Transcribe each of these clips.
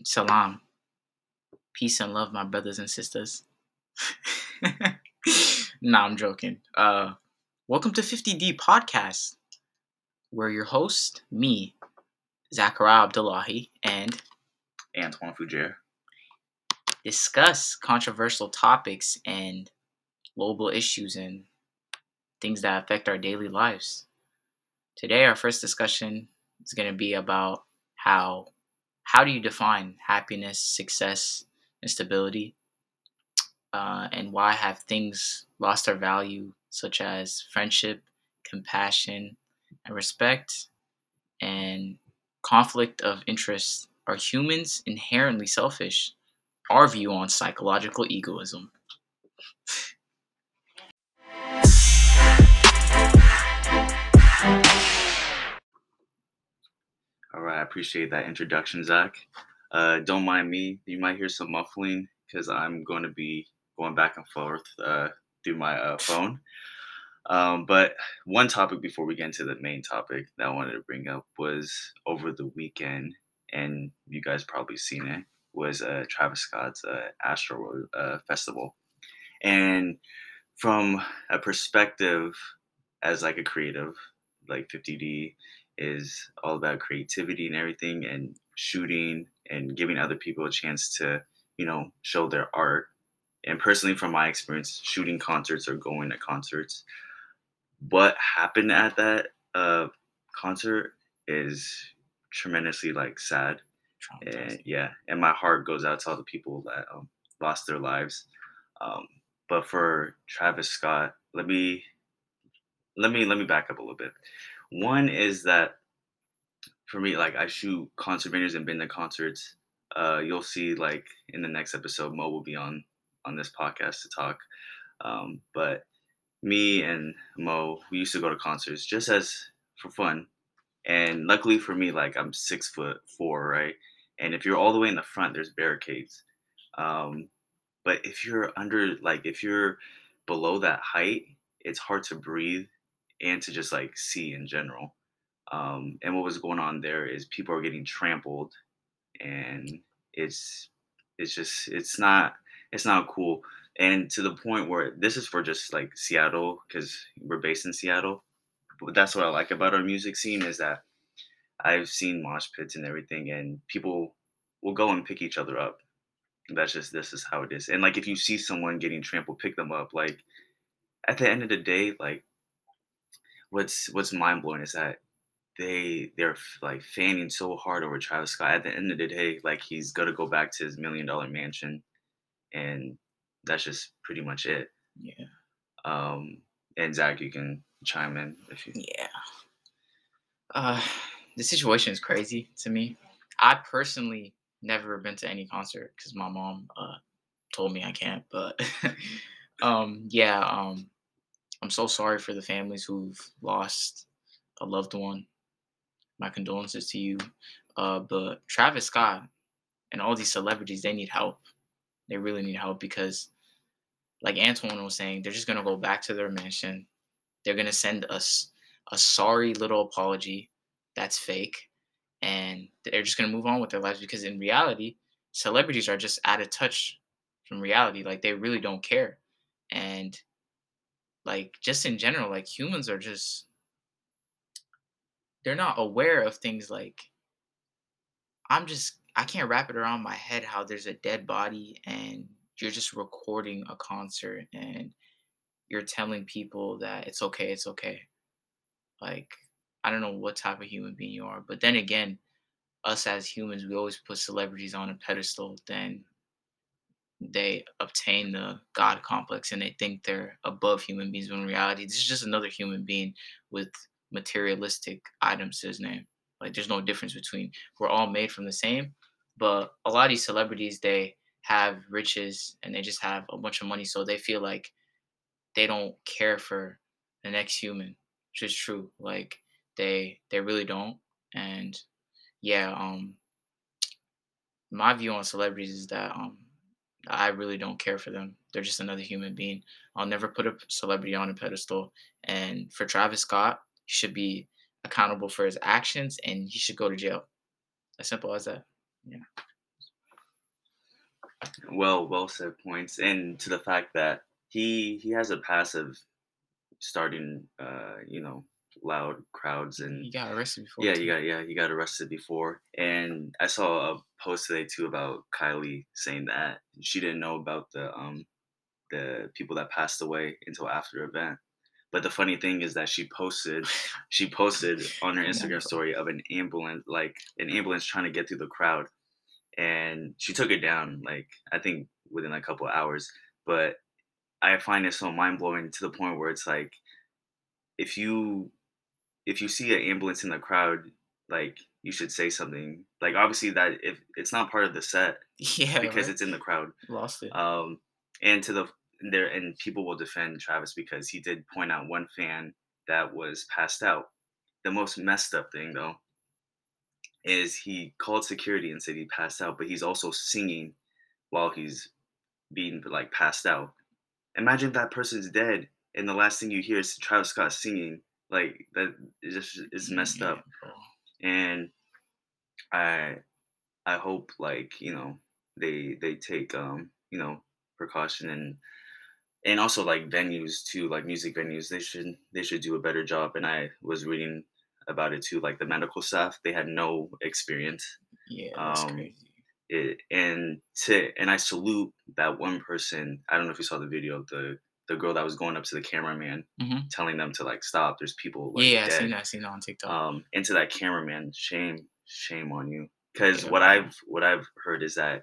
Salam. Peace and love, my brothers and sisters. nah, I'm joking. Uh, welcome to 50D Podcast. We're your host, me, Zachariah Abdullahi, and Antoine Fougere. discuss controversial topics and global issues and things that affect our daily lives. Today, our first discussion is going to be about how how do you define happiness, success, and stability, uh, and why have things lost their value, such as friendship, compassion, and respect, and conflict of interest. Are humans inherently selfish? Our view on psychological egoism. All right, I appreciate that introduction, Zach. Uh, don't mind me. You might hear some muffling because I'm going to be going back and forth uh, through my uh, phone. Um, but one topic before we get into the main topic that I wanted to bring up was over the weekend, and you guys probably seen it, was uh, Travis Scott's uh, Astro uh, Festival. And from a perspective as like a creative, like 50D is all about creativity and everything and shooting and giving other people a chance to, you know, show their art. And personally, from my experience, shooting concerts or going to concerts, what happened at that uh, concert is tremendously like sad. And yeah, and my heart goes out to all the people that um, lost their lives. Um, but for Travis Scott, let me let me let me back up a little bit. One is that for me, like I shoot concert venues and been to concerts. Uh, you'll see like in the next episode, Mo will be on on this podcast to talk. Um, but me and Mo, we used to go to concerts just as for fun. And luckily for me, like I'm six foot four, right? And if you're all the way in the front, there's barricades. Um, but if you're under, like if you're below that height, it's hard to breathe and to just like see in general. Um, and what was going on there is people are getting trampled, and it's it's just it's not it's not cool. And to the point where this is for just like Seattle because we're based in Seattle. But that's what I like about our music scene is that I've seen mosh pits and everything, and people will go and pick each other up. That's just this is how it is. And like if you see someone getting trampled, pick them up. Like at the end of the day, like what's what's mind blowing is that they they're like fanning so hard over Travis Scott. At the end of the day, like he's gonna go back to his million dollar mansion, and that's just pretty much it. Yeah. Um, and Zach, you can chime in if you. Yeah. Uh, the situation is crazy to me. I personally never been to any concert because my mom uh told me I can't. But um, yeah, um, I'm so sorry for the families who've lost a loved one. My condolences to you. Uh, but Travis Scott and all these celebrities, they need help. They really need help because, like Antoine was saying, they're just gonna go back to their mansion. They're gonna send us a sorry little apology that's fake, and they're just gonna move on with their lives because in reality, celebrities are just out of touch from reality. Like they really don't care, and like just in general, like humans are just they're not aware of things like I'm just I can't wrap it around my head how there's a dead body and you're just recording a concert and you're telling people that it's okay, it's okay. Like I don't know what type of human being you are, but then again, us as humans, we always put celebrities on a pedestal. Then they obtain the God complex and they think they're above human beings when in reality, this is just another human being with materialistic items to his name. Like there's no difference between we're all made from the same. But a lot of these celebrities, they have riches and they just have a bunch of money. So they feel like they don't care for the next human, which is true. Like they they really don't. And yeah, um my view on celebrities is that um I really don't care for them. They're just another human being. I'll never put a celebrity on a pedestal. And for Travis Scott, he should be accountable for his actions and he should go to jail. As simple as that. Yeah. Well, well said points, and to the fact that he he has a passive starting, uh, you know, loud crowds and He got arrested before. yeah, too. you got yeah, he got arrested before, and I saw a post today too about Kylie saying that she didn't know about the um the people that passed away until after the event. But the funny thing is that she posted she posted on her Instagram story of an ambulance like an ambulance trying to get through the crowd and she took it down like I think within a couple of hours. But I find it so mind blowing to the point where it's like if you if you see an ambulance in the crowd, like you should say something. Like obviously that if it's not part of the set Yeah, because right? it's in the crowd. lost it. Um and to the there and people will defend Travis because he did point out one fan that was passed out. The most messed up thing though is he called security and said he passed out, but he's also singing while he's being like passed out. Imagine if that person's dead and the last thing you hear is Travis Scott singing. Like that is just is messed up. And I I hope like, you know, they they take um, you know, precaution and and also like venues too, like music venues, they should they should do a better job. And I was reading about it too, like the medical staff, they had no experience Yeah, that's Um, crazy. it, and to and I salute that one person. I don't know if you saw the video, the the girl that was going up to the cameraman, Mhm. telling them to like stop. There's people like yeah, I dead. seen that. I seen that on TikTok. Um, and to that cameraman, shame, shame on you. Because Yeah, what man. I've what I've heard is that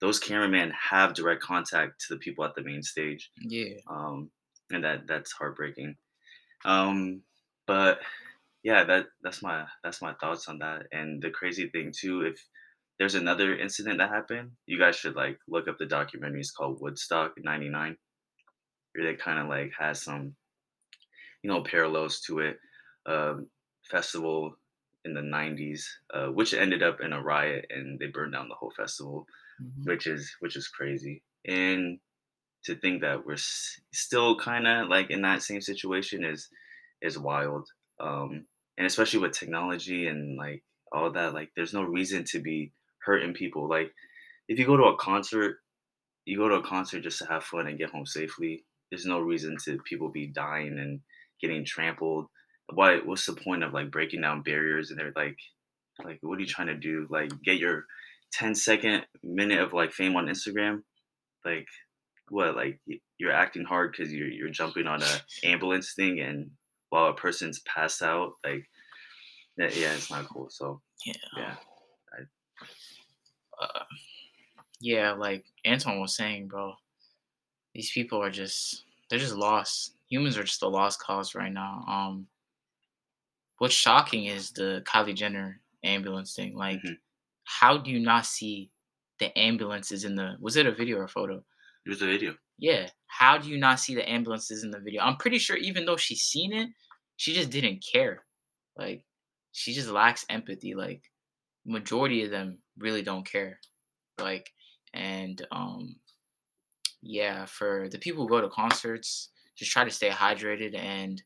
those cameramen have direct contact to the people at the main stage, yeah, um, and that that's heartbreaking. Um, but yeah, that that's my that's my thoughts on that. And the crazy thing too, if there's another incident that happened, you guys should like look up the documentary. It's called Woodstock '99, it kind of like has some, you know, parallels to it. Um, festival in the '90s, uh, which ended up in a riot and they burned down the whole festival, mhm. which is which is crazy. And to think that we're s- still kind of like in that same situation is is wild um and especially with technology and like all that like there's no reason to be hurting people like if you go to a concert you go to a concert just to have fun and get home safely there's no reason to people be dying and getting trampled. Why what's the point of like breaking down barriers? And they're like like what are you trying to do? Like get your 10 second minute of like fame on instagram? Like what like you're acting hard because you're you're jumping on a ambulance thing and while a person's passed out? Like that, yeah it's not cool. So yeah, yeah. Uh, yeah. Like Anton was saying, bro, these people are just they're just lost. Humans are just a lost cause right now. Um, what's shocking is the Kylie Jenner ambulance thing. Like, Mhm. how do you not see the ambulances in the? Was it a video or a photo? It was a video Yeah. How do you not see the ambulances in the video? I'm pretty sure even though she's seen it, she just didn't care. Like she just lacks empathy. Like majority of them really don't care. Like and um yeah, for the people who go to concerts, just try to stay hydrated and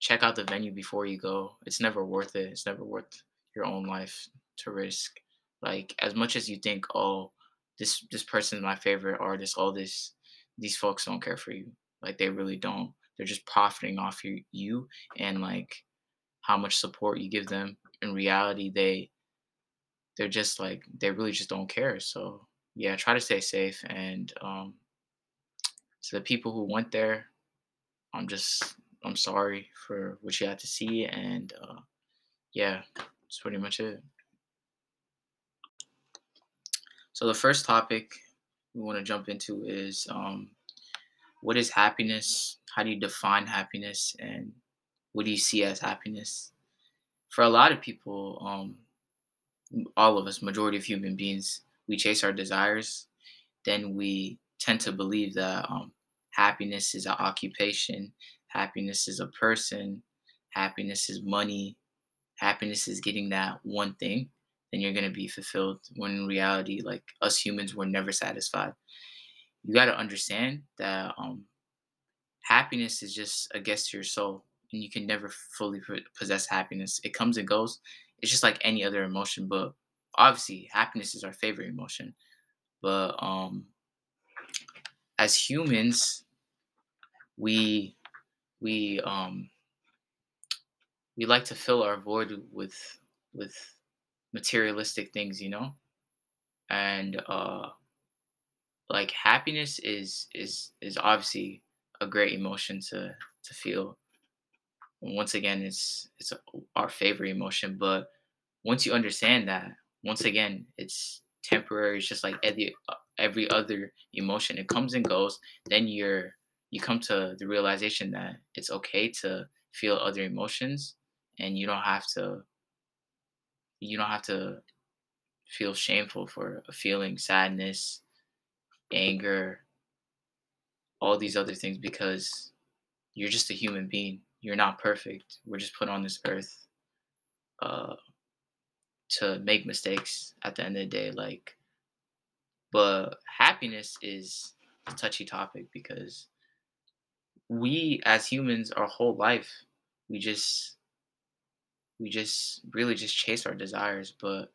check out the venue before you go. It's never worth it. It's never worth your own life to risk. Like as much as you think, oh, this this person's my favorite artist, all this these folks don't care for you. Like they really don't. They're just profiting off you you and like how much support you give them. In reality, they they're just like they really just don't care. So yeah, try to stay safe and um to the people who went there, I'm just I'm sorry for what you had to see and uh yeah, that's pretty much it. So the first topic we want to jump into is um what is happiness? How do you define happiness and what do you see as happiness? For a lot of people, um all of us, majority of human beings, we chase our desires, then we tend to believe that um, happiness is an occupation, happiness is a person, happiness is money, happiness is getting that one thing, then you're going to be fulfilled. When in reality, like us humans, we're never satisfied. You got to understand that um, happiness is just a guest to your soul, and you can never fully possess happiness. It comes and goes. It's just like any other emotion, but obviously, happiness is our favorite emotion. but um as humans we we um we like to fill our void with with materialistic things you know? And uh like happiness is is is obviously a great emotion to to feel. Once again it's it's our favorite emotion but once you understand that once again it's temporary it's just like uh, every other emotion. It comes and goes. Then you're you come to the realization that it's okay to feel other emotions and you don't have to you don't have to feel shameful for feeling sadness anger all these other things because you're just a human being. You're not perfect. We're just put on this earth uh to make mistakes at the end of the day. Like but happiness is a touchy topic because we as humans our whole life we just we just really just chase our desires. But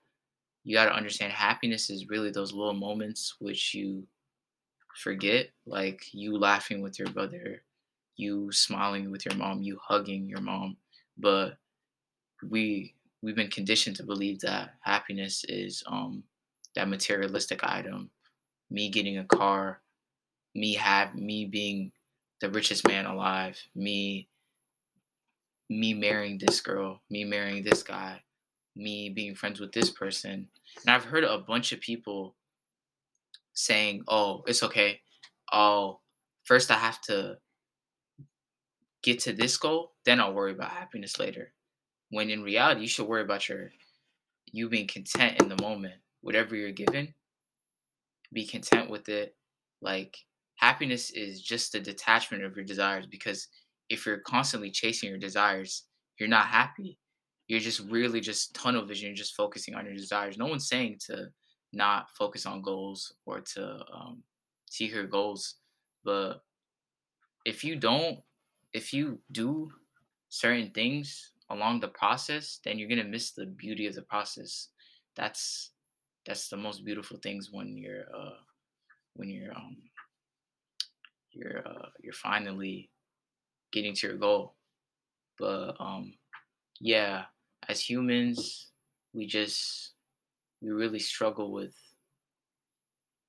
you got to understand happiness is really those little moments which you forget like you laughing with your brother you smiling with your mom you hugging your mom. But we we've been conditioned to believe that happiness is um that materialistic item. Me getting a car me have me being the richest man alive me me marrying this girl me marrying this guy me being friends with this person. And i've heard a bunch of people saying oh it's okay. Oh first i have to get to this goal then i'll worry about happiness later. When in reality you should worry about your you being content in the moment whatever you're given be content with it. Like happiness is just a detachment of your desires because if you're constantly chasing your desires you're not happy. You're just really just tunnel vision you're just focusing on your desires. No one's saying to not focus on goals or to um, your goals but if you don't if you do certain things along the process, then you're gonna miss the beauty of the process. That's that's the most beautiful things when you're uh when you're um you're uh you're finally getting to your goal. But um yeah, as humans, we just we really struggle with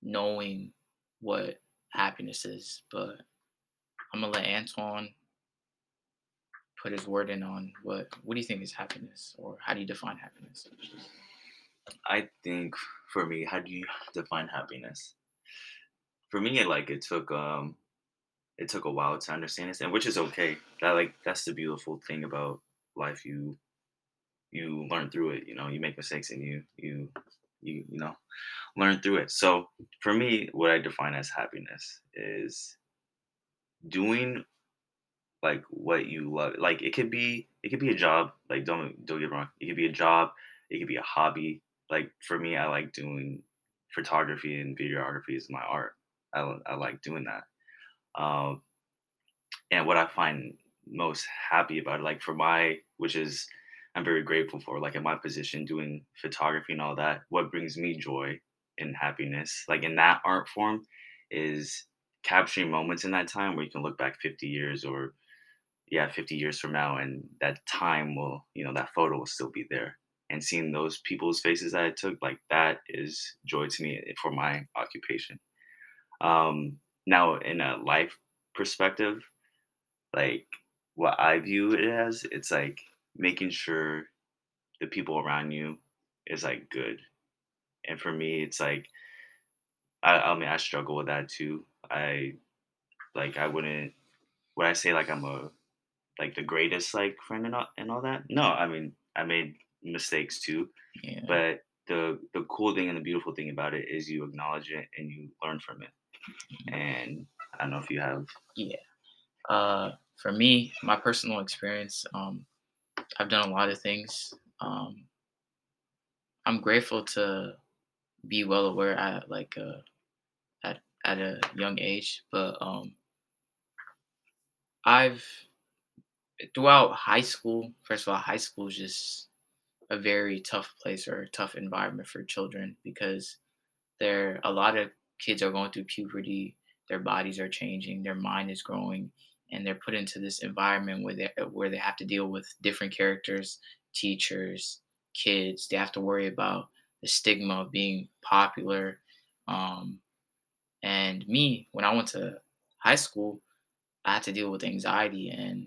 knowing what happiness is. But I'm gonna let Antoine put his word in on what what do you think is happiness or how do you define happiness I think for me, how do you define happiness? For me, it like it took um it took a while to understand this, and which is okay. That like that's the beautiful thing about life. You you learn through it. You know, you make mistakes and you you you you know learn through it. So for me, what I define as happiness is doing like what you love. Like it could be it could be a job. Like don't don't get wrong. It could be a job. It could be a hobby. Like for me, I like doing photography and videography is my art. I, I like doing that. Um, and what I find most happy about like for my, which is I'm very grateful for, like in my position doing photography and all that. What brings me joy and happiness, like in that art form, is capturing moments in that time where you can look back 50 years or yeah 50 years from now and that time will you know that photo will still be there and seeing those people's faces that i took like that is joy to me eh, for my occupation. Um now in a life perspective like what i view it as it's like making sure the people around you is like good. And for me it's like i i mean i struggle with that too. I like i wouldn't would i say like i'm a like the greatest like friend and all, and all that. No, I mean I made mistakes too, yeah but the the cool thing and the beautiful thing about it is you acknowledge it and you learn from it. Mhm. And I don't know if you have yeah uh for me my personal experience um i've done a lot of things um i'm grateful to be well aware at like uh at at a young age but um i've throughout high school first of all high school is just a very tough place or tough environment for children because there a lot of kids are going through puberty their bodies are changing their mind is growing and they're put into this environment where they where they have to deal with different characters teachers kids. They have to worry about the stigma of being popular. Um, and me when i went to high school i had to deal with anxiety and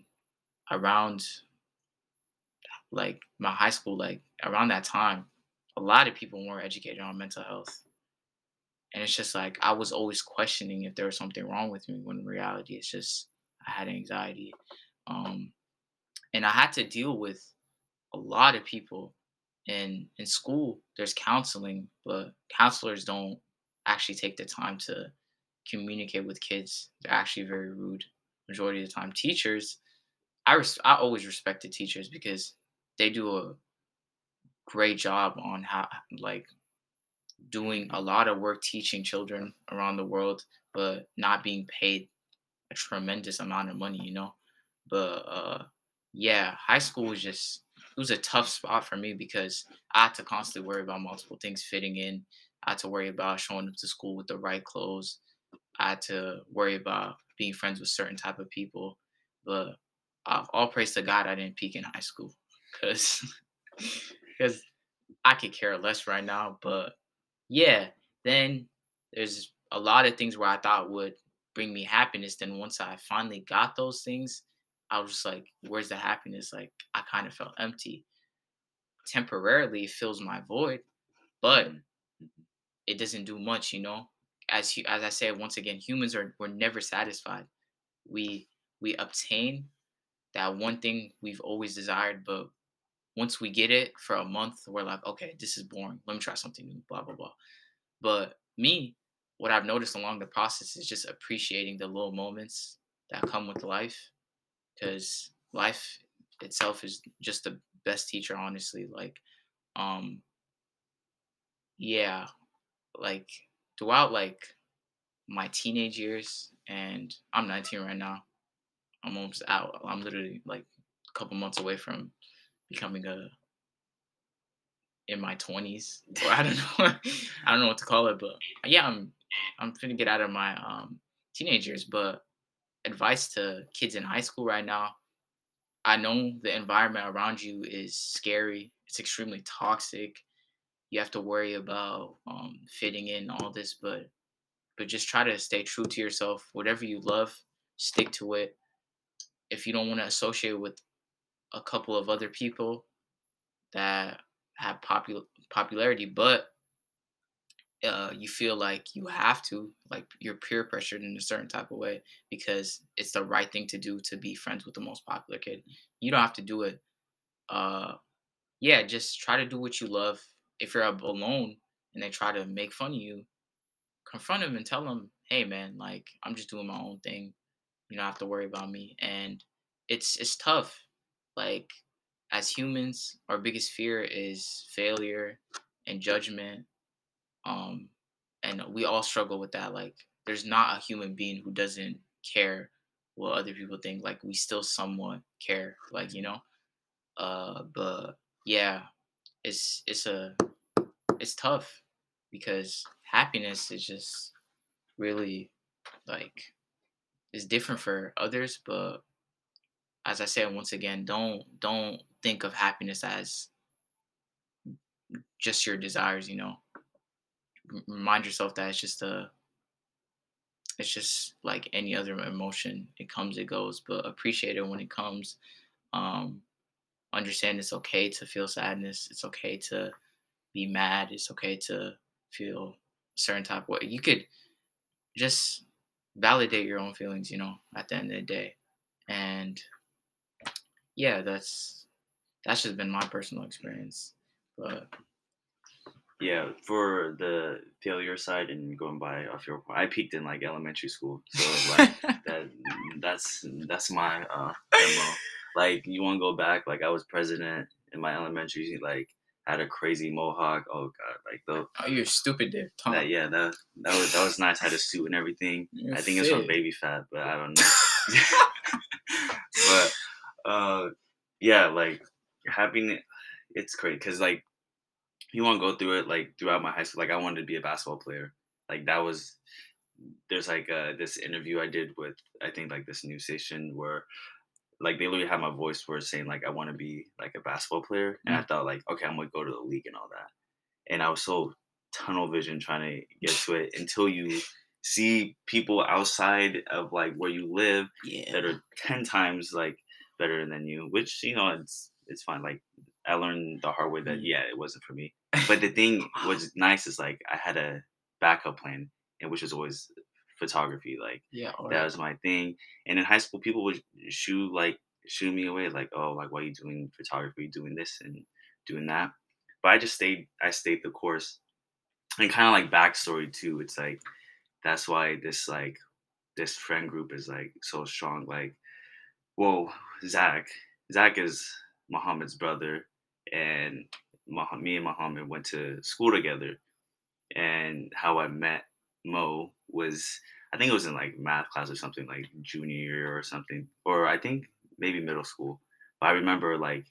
around like my high school like around that time a lot of people weren't educated on mental health and it's just like I was always questioning if there was something wrong with me when in reality it's just I had anxiety. Um, and I had to deal with a lot of people in in school. There's counseling, but counselors don't actually take the time to communicate with kids. They're actually very rude majority of the time. Teachers, I res- I always respected teachers because they do a great job on how like doing a lot of work teaching children around the world, but not being paid a tremendous amount of money, you know. But uh, yeah, high school was just it was a tough spot for me because I had to constantly worry about multiple things fitting in. I had to worry about showing up to school with the right clothes. I had to worry about being friends with certain type of people. But uh, all praise to God, I didn't peak in high school because because I could care less right now. But yeah, then there's a lot of things where I thought would bring me happiness. Then once I finally got those things, I was just like, where's the happiness? Like I kind of felt empty. Temporarily, fills my void, but it doesn't do much, you know. As as I said once again, humans are we're never satisfied. We we obtain that one thing we've always desired, but once we get it for a month, we're like, okay, this is boring. Let me try something new, blah, blah, blah. But me, what I've noticed along the process is just appreciating the little moments that come with life. Because life itself is just the best teacher, honestly. Like, um, yeah, like throughout like my teenage years, and I'm 19 right now. I'm almost out. I'm literally like a couple months away from becoming a in my 20s i don't know. I don't know what to call it but yeah i'm i'm finna get out of my um teenagers but advice to kids in high school right now i know the environment around you is scary. It's extremely toxic. You have to worry about um, fitting in all this but but just try to stay true to yourself. Whatever you love stick to it. If you don't want to associate with a couple of other people that have popular popularity, but uh, you feel like you have to, like you're peer pressured in a certain type of way because it's the right thing to do to be friends with the most popular kid. You don't have to do it. Uh, yeah, just try to do what you love. If you're alone and they try to make fun of you, confront them and tell them, "Hey, man, like I'm just doing my own thing. You don't have to worry about me." And it's it's tough like as humans, our biggest fear is failure and judgment. Um, and we all struggle with that. Like, there's not a human being who doesn't care what other people think. Like, we still somewhat care. Like, you know. Uh, but yeah, it's it's a it's tough because happiness is just really like it's different for others, but as I said once again, don't don't think of happiness as just your desires. You know, remind yourself that it's just a it's just like any other emotion. It comes, it goes, but appreciate it when it comes. Um, understand it's okay to feel sadness. It's okay to be mad. It's okay to feel certain type of way. You could just validate your own feelings, you know, at the end of the day. And yeah, that's that's just been my personal experience. But yeah, for the failure side and going by off your I peaked in like elementary school, so like that that's that's my uh MO. Like you want to go back? Like I was president in my elementary, like had a crazy mohawk. Oh god, like the oh you're stupid, dude. Tom. That, yeah, that that was that was nice. Had a suit and everything. You're I think it's from Baby fat, but I don't know. but uh, yeah, like having it's great because like you want to go through it like throughout my high school. Like I wanted to be a basketball player. Like that was there's like uh, this interview I did with I think like this news station where like they literally had my voice where saying like I want to be like a basketball player, and I thought like okay I'm gonna go to the league and all that, and I was so tunnel vision trying to get to it until you see people outside of like where you live Yeah. that are 10 times like better than you which you know it's it's fine like i learned the hard way that Mm. yeah it wasn't for me. But the thing was nice is like i had a backup plan and which was always photography like Yeah. That was my thing. And in high school people would shoo like shoo me away like oh like why are you doing photography? Doing this and doing that. But i just stayed i stayed the course. And kind of like backstory too it's like that's why this like this friend group is like so strong like whoa zach zach is muhammad's brother and me and muhammad went to school together. And how i met mo was i think it was in like math class or something like junior or something or i think maybe middle school. But i remember like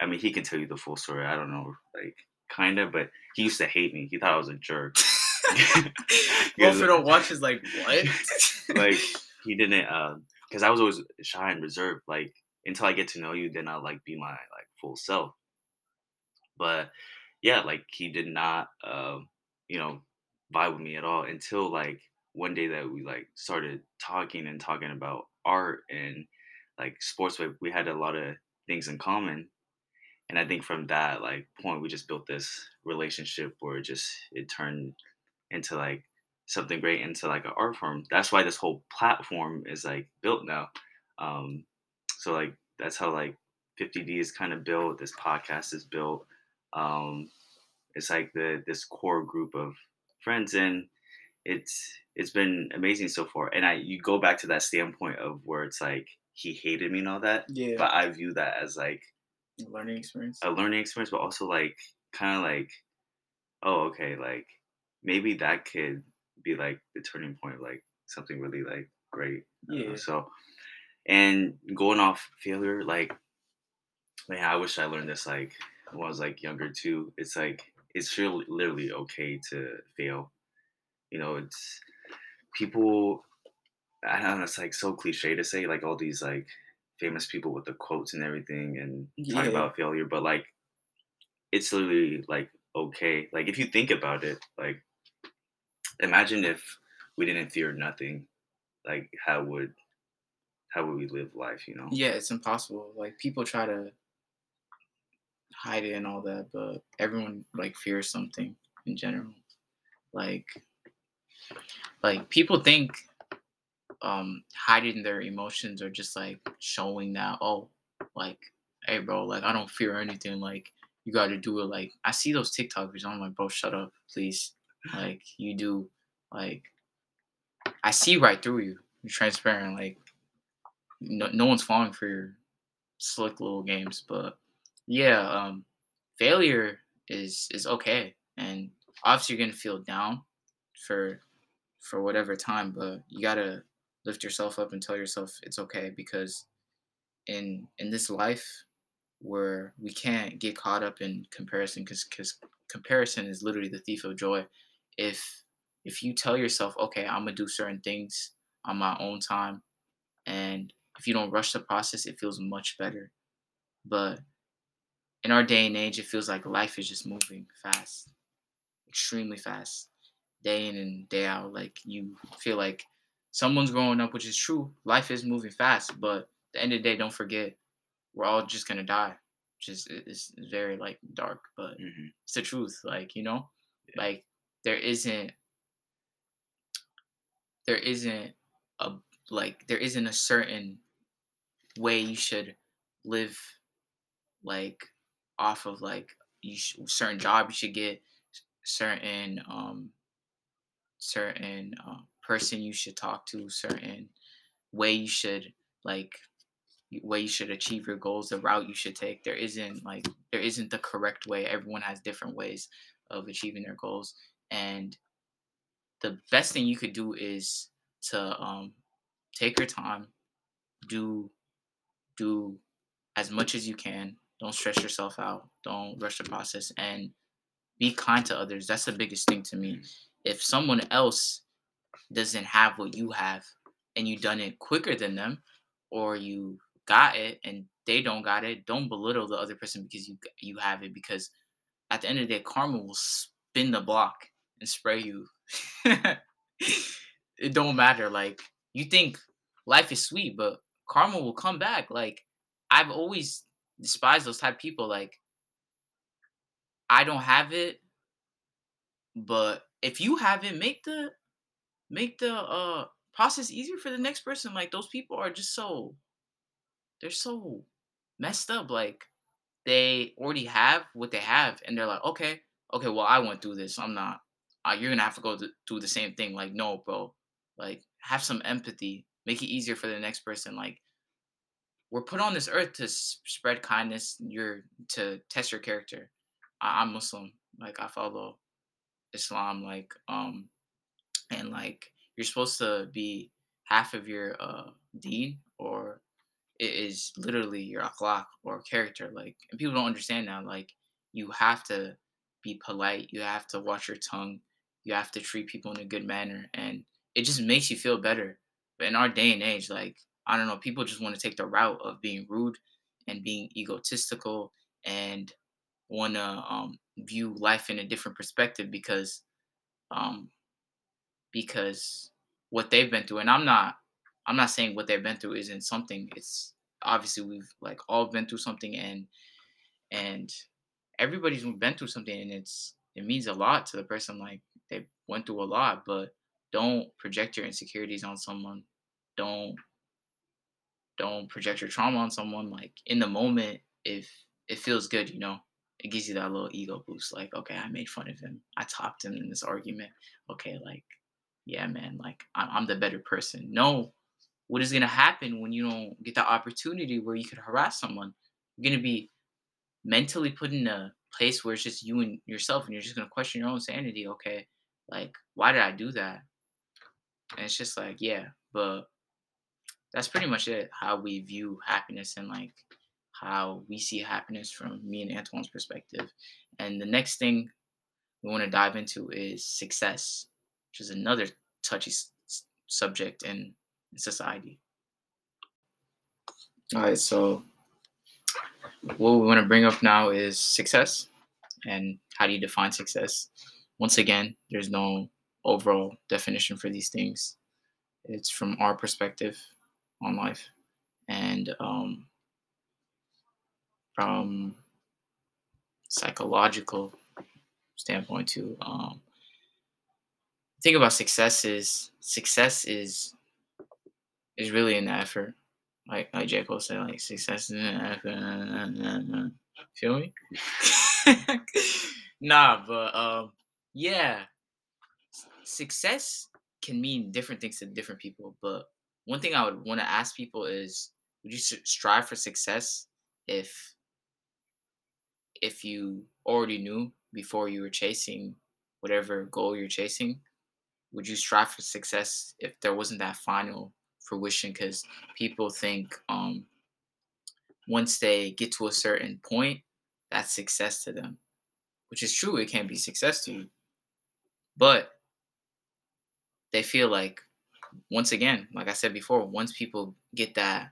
i mean he can tell you the full story. I don't know like kind of but he used to hate me. He thought i was a jerk. Wilfred don't watch is like what? like he didn't uh because I was always shy and reserved. Like until I get to know you, then I'll like be my like full self. But yeah, like he did not um, you know, vibe with me at all until like one day that we like started talking and talking about art and like sports we had a lot of things in common. And I think from that like point we just built this relationship where it just it turned into like something great into like an art form. That's why this whole platform is like built now. Um, so like that's how like 50D is kind of built. This podcast is built. Um, it's like the this core group of friends, and it's it's been amazing so far. And I you go back to that standpoint of where it's like he hated me and all that, yeah. but I view that as like a Learning experience. a learning experience, but also like kind of like, oh, okay, like maybe that could be like the turning point, of, like something really like great. Don't know. Yeah. So, and going off failure, like, man, I wish I learned this like when I was like younger too. It's like it's really literally okay to fail. You know, it's people. I don't know. It's like so cliche to say like all these like famous people with the quotes and everything and talk about failure, but like it's literally like okay. Like if you think about it, like imagine if we didn't fear nothing, like how would how would we live life? You know? Yeah, it's impossible. Like people try to hide it and all that, but everyone like fears something in general. Like like people think um hiding their emotions or just like showing that oh like hey bro like I don't fear anything like you got to do it like I see those TikTokers, I'm like bro shut up please like you do like I see right through you you're transparent like no, no one's falling for your slick little games but yeah um failure is is okay. And obviously you're gonna feel down for for whatever time but you gotta lift yourself up and tell yourself it's okay because in in this life where we can't get caught up in comparison because because comparison is literally the thief of joy. If if you tell yourself okay i'm gonna do certain things on my own time and if you don't rush the process it feels much better. But in our day and age it feels like life is just moving fast extremely fast day in and day out. Like you feel like someone's growing up which is true. Life is moving fast but at the end of the day don't forget we're all just gonna die. Which is is is very like dark but hmm it's the truth like you know? Yeah. like there isn't there isn't a like there isn't a certain way you should live like off of like you sh- certain job you should get certain um certain uh, person you should talk to certain way you should like way you should achieve your goals the route you should take. There isn't like there isn't the correct way. Everyone has different ways of achieving their goals. And the best thing you could do is to um take your time do do as much as you can don't stress yourself out don't rush the process and be kind to others. That's the biggest thing to me. If someone else doesn't have what you have and you done it quicker than them or you got it and they don't got it, don't belittle the other person because you you have it because at the end of the day karma will spin the block and spray you. it don't matter like you think life is sweet, but karma will come back. Like I've always despised those type people like I don't have it, but if you have it, make the make the uh process easier for the next person. Like those people are just so they're so messed up. Like they already have what they have, and they're like, okay, okay, well I went through this. I'm not. Uh, you're gonna have to go through the same thing. Like no, bro. Like have some empathy. Make it easier for the next person. Like we're put on this earth to spread kindness. You're to test your character. I- I'm Muslim. Like I follow Islam. Like um, and like you're supposed to be half of your uh deed or it is literally your akhlaq or character. Like, and people don't understand that. Like, you have to be polite. You have to watch your tongue. You have to treat people in a good manner, and it just makes you feel better. But in our day and age, like, I don't know, people just want to take the route of being rude and being egotistical and want to um, view life in a different perspective because, um, because what they've been through. And I'm not I'm not saying what they've been through isn't something. It's obviously we've like all been through something and and everybody's been through something and it's it means a lot to the person like they went through a lot, but don't project your insecurities on someone. Don't don't project your trauma on someone. Like in the moment, if it feels good, you know, it gives you that little ego boost. Like, okay, I made fun of him. I topped him in this argument. Okay, like, yeah, man, like I'm, the better person. No, what is going to happen when you don't get the opportunity where you could harass someone? You're going to be mentally put in a place where it's just you and yourself, and you're just going to question your own sanity. Okay, like, why did I do that? And it's just like, yeah, but that's pretty much it. How we view happiness and like how we see happiness from me and Antoine's perspective. And the next thing we want to dive into is success, which is another touchy s- subject in society. All right, so what we want to bring up now is success and how do you define success? Once again, there's no overall definition for these things. It's from our perspective on life and um, from psychological standpoint too. Um, think about success is success is is really an effort. Like like J. Cole said, like success is an effort. Feel me? nah, but um, yeah, success can mean different things to different people. But one thing I would want to ask people is, would you strive for success if if you already knew before you were chasing whatever goal you're chasing? Would you strive for success if there wasn't that final fruition? Because people think um, once they get to a certain point, that's success to them, which is true. It can be success to you, but they feel like once again, like I said before, once people get that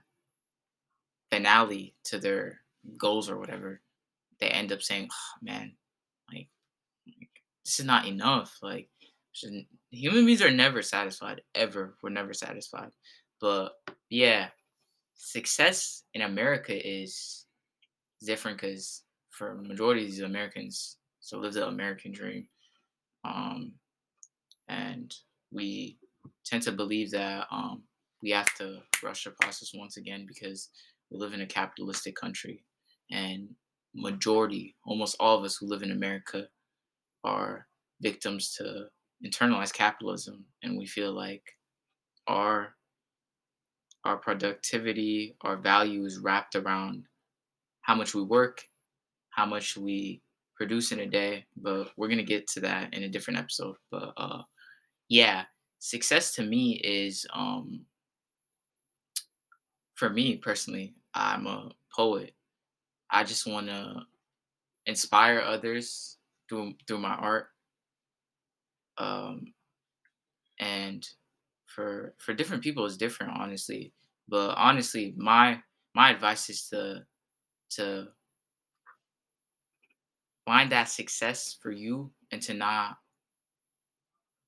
finale to their goals or whatever, they end up saying, oh, "Man, like, like, this is not enough." Like, human beings are never satisfied. Ever, we're never satisfied. But yeah, success in America is different because for majority of these Americans, so live the American dream, um, and we tend to believe that um, we have to rush the process once again because we live in a capitalistic country. And majority almost all of us who live in america are victims to internalized capitalism. And we feel like our our productivity our value is wrapped around how much we work how much we produce in a day. But we're going to get to that in a different episode. But uh yeah success to me is um for me personally i'm a poet i just want to inspire others through through my art. Um, and for for different people, it's different, honestly. But honestly, my my advice is to to find that success for you and to not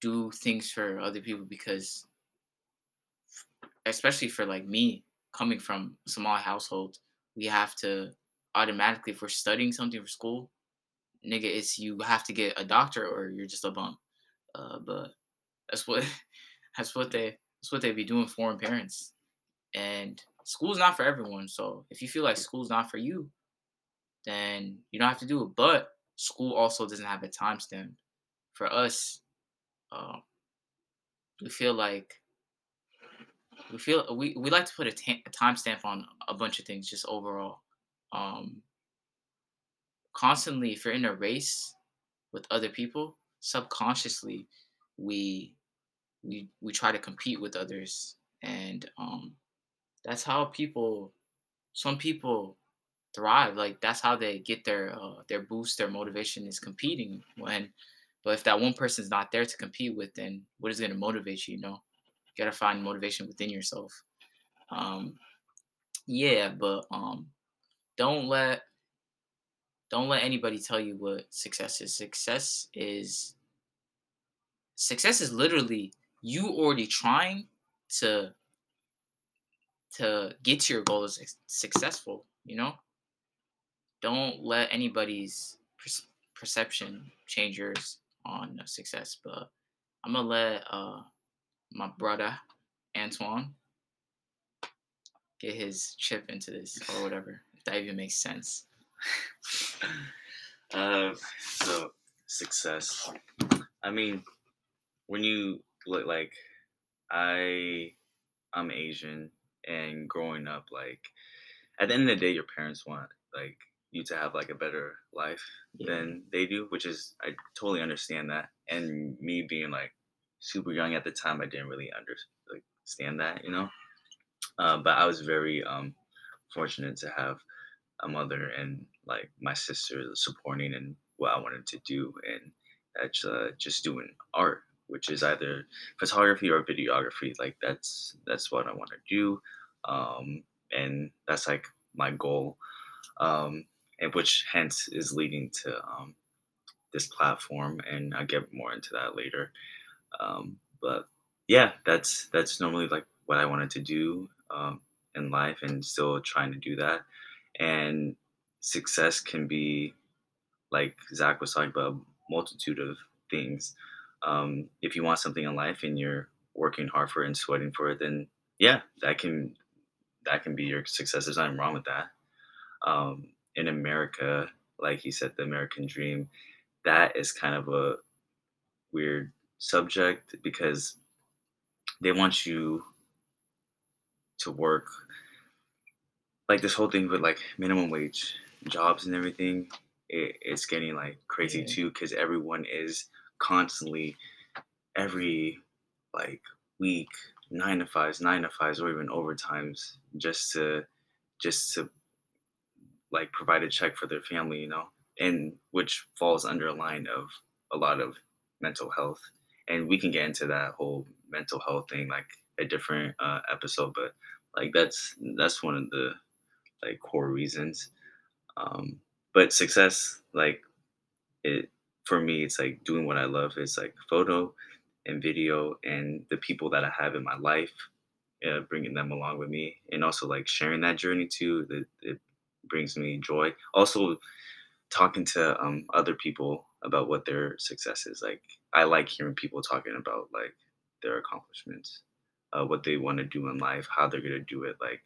do things for other people because especially for like me coming from a small household we have to automatically if we're studying something for school nigga it's you have to get a doctor or you're just a bum. Uh, but that's what that's what they that's what they be doing foreign parents. And school's not for everyone so if you feel like school's not for you then you don't have to do it. But school also doesn't have a timestamp for us uh, we feel like we feel we, we like to put a, ta- a timestamp on a bunch of things just overall. Um constantly if you're in a race with other people subconsciously we we we try to compete with others. And um that's how people some people thrive. Like that's how they get their uh, their boost their motivation is competing when but if that one person's not there to compete with then what is going to motivate you you know? You got to find motivation within yourself. Um yeah but um don't let don't let anybody tell you what success is. Success is success is literally you already trying to to get to your goal is successful you know? Don't let anybody's per- perception change yours on success but i'm gonna let uh my brother antoine get his chip into this or whatever if that even makes sense uh, so success. I mean, when you look like I, I'm Asian, and growing up, like at the end of the day, your parents want like you to have like a better life yeah. than they do, which is I totally understand that. And me being like super young at the time, I didn't really understand that, you know. Uh, but I was very um, fortunate to have a mother and like my sister supporting in what I wanted to do, and that's uh, just doing art, which is either photography or videography. Like that's that's what I want to do, um, and that's like my goal, um, and which hence is leading to um, this platform, and I'll get more into that later. Um, but yeah, that's that's normally like what I wanted to do um, in life, and still trying to do that and success can be like Zach was talking about a multitude of things. Um, if you want something in life and you're working hard for it and sweating for it, then yeah, that can that can be your success. There's nothing wrong with that. Um, in America, like he said, the American dream, that is kind of a weird subject because they want you to work like this whole thing with like minimum wage jobs and everything it, it's getting like crazy yeah. too because everyone is constantly every like week nine to fives nine to fives or even overtimes just to just to like provide a check for their family you know and which falls under a line of a lot of mental health and we can get into that whole mental health thing like a different uh, episode but like that's that's one of the like core reasons. Um, but success, like it for me, it's like doing what I love. It's like photo and video and the people that I have in my life, uh, bringing them along with me, and also like sharing that journey too. Brings me joy. Also, talking to um, other people about what their success is. Like I like hearing people talking about like their accomplishments, uh, what they want to do in life, how they're gonna do it. Like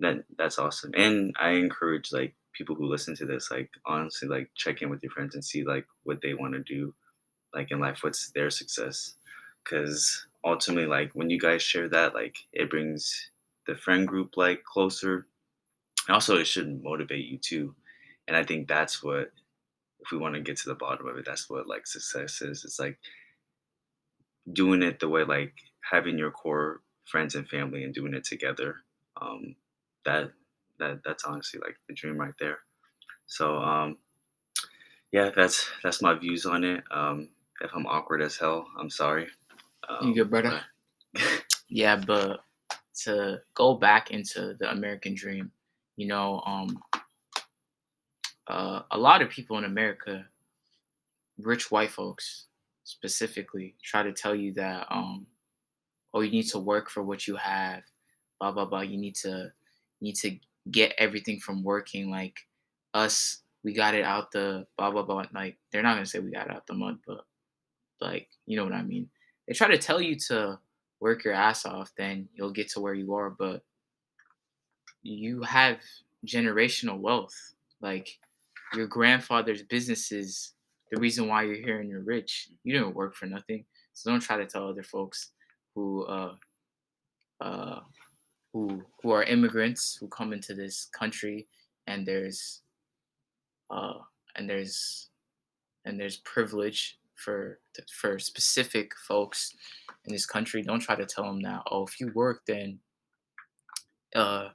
that that's awesome and i encourage like people who listen to this like honestly like check in with your friends and see like what they want to do like in life what's their success because ultimately like when you guys share that like it brings the friend group like closer also it should motivate you too and i think that's what if we want to get to the bottom of it that's what like success is it's like doing it the way like having your core friends and family and doing it together um, that that that's honestly like the dream right there. So um, yeah, that's that's my views on it. Um, if I'm awkward as hell, I'm sorry. You Um, good, brother? Yeah, but to go back into the American dream, you know, um, uh, a lot of people in America, rich white folks specifically, try to tell you that, um, oh, you need to work for what you have, blah blah blah. You need to, you need to get everything from working. Like us, we got it out the blah blah blah. Like they're not gonna say we got it out the mud, but like you know what I mean. They try to tell you to work your ass off, then you'll get to where you are. But you have generational wealth. Like your grandfather's business is the reason why you're here and you're rich. You didn't work for nothing. So don't try to tell other folks who uh uh who who are immigrants who come into this country and there's uh and there's and there's privilege for for specific folks in this country. Don't try to tell them that oh if you work then uh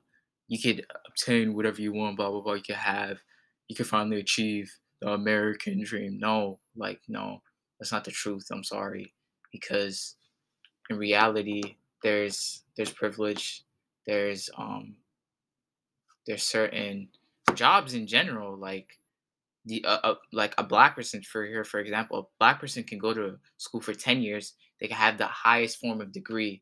you could obtain whatever you want, blah blah blah. You could have, you could finally achieve the American dream. No, like no, that's not the truth. I'm sorry, because in reality, there's there's privilege, there's um there's certain jobs in general, like the uh, uh, like a black person for here, for example, a black person can go to school for ten years. They can have the highest form of degree,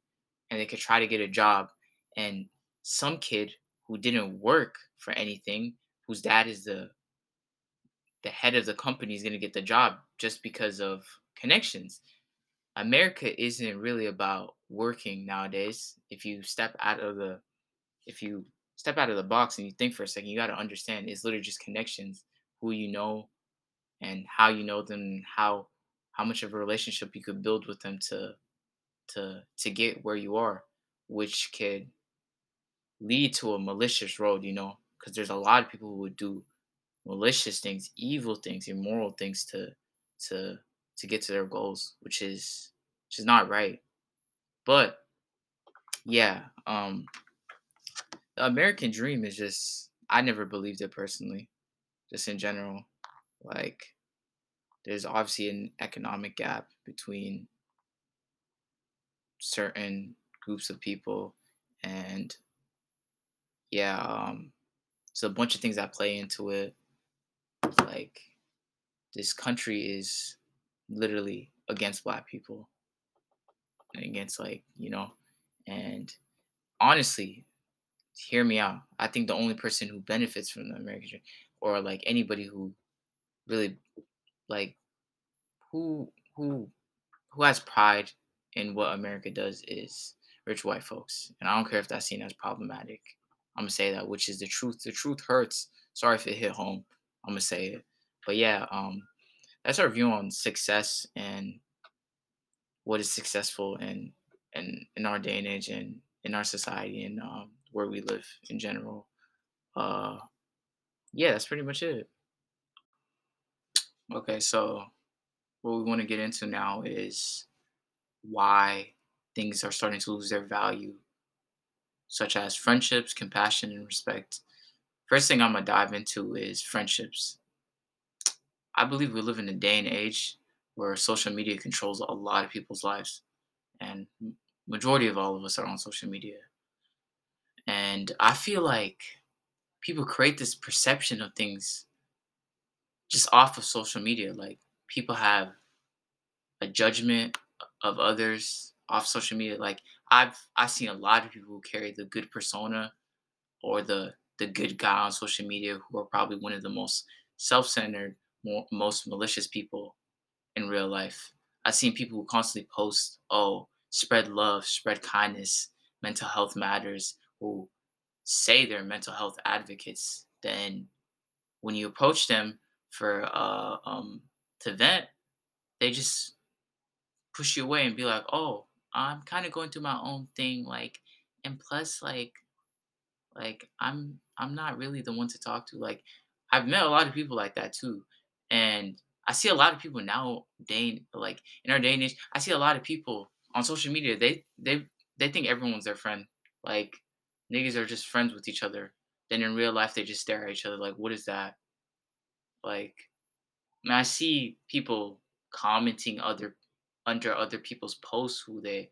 and they could try to get a job. And some kid who didn't work for anything, whose dad is the the head of the company, is gonna get the job just because of connections. America isn't really about working nowadays. If you step out of the if you step out of the box and you think for a second, you got to understand it's literally just connections, who you know, and how you know them, how how much of a relationship you could build with them to to to get where you are, which could lead to a malicious road, you know, because there's a lot of people who would do malicious things, evil things, immoral things to to to get to their goals, which is which is not right. But yeah, um the American dream is just I never believed it personally, just in general. Like there's obviously an economic gap between certain groups of people and yeah, um so a bunch of things that play into it. Like this country is literally against black people and against like, you know, and honestly, hear me out. I think the only person who benefits from the American dream or like anybody who really like who who who has pride in what America does is rich white folks. And I don't care if that's seen as problematic. I'm gonna say that, which is the truth. The truth hurts. Sorry if it hit home. I'm gonna say it. But yeah, um, that's our view on success and what is successful in in in our day and age and in our society and um, where we live in general. Uh, yeah, that's pretty much it. Okay, so what we want to get into now is why things are starting to lose their value, such as friendships, compassion, and respect. First thing I'm gonna dive into is friendships. I believe we live in a day and age where social media controls a lot of people's lives, and majority of all of us are on social media. And I feel like people create this perception of things just off of social media. Like people have a judgment of others off social media. Like I've I've seen a lot of people who carry the good persona or the the good guy on social media who are probably one of the most self-centered, more, most malicious people in real life. I've seen people who constantly post, "Oh, spread love, spread kindness, mental health matters," who say they're mental health advocates. Then when you approach them for uh um to vent, they just push you away and be like, "Oh, I'm kind of going through my own thing." Like, and plus, like, like I'm I'm not really the one to talk to. Like, I've met a lot of people like that too, and I see a lot of people now. Day like in our day and age, I see a lot of people on social media. They they they think everyone's their friend. Like, niggas are just friends with each other. Then in real life, they just stare at each other like, "What is that?" Like, I mean, I see people commenting other under other people's posts who they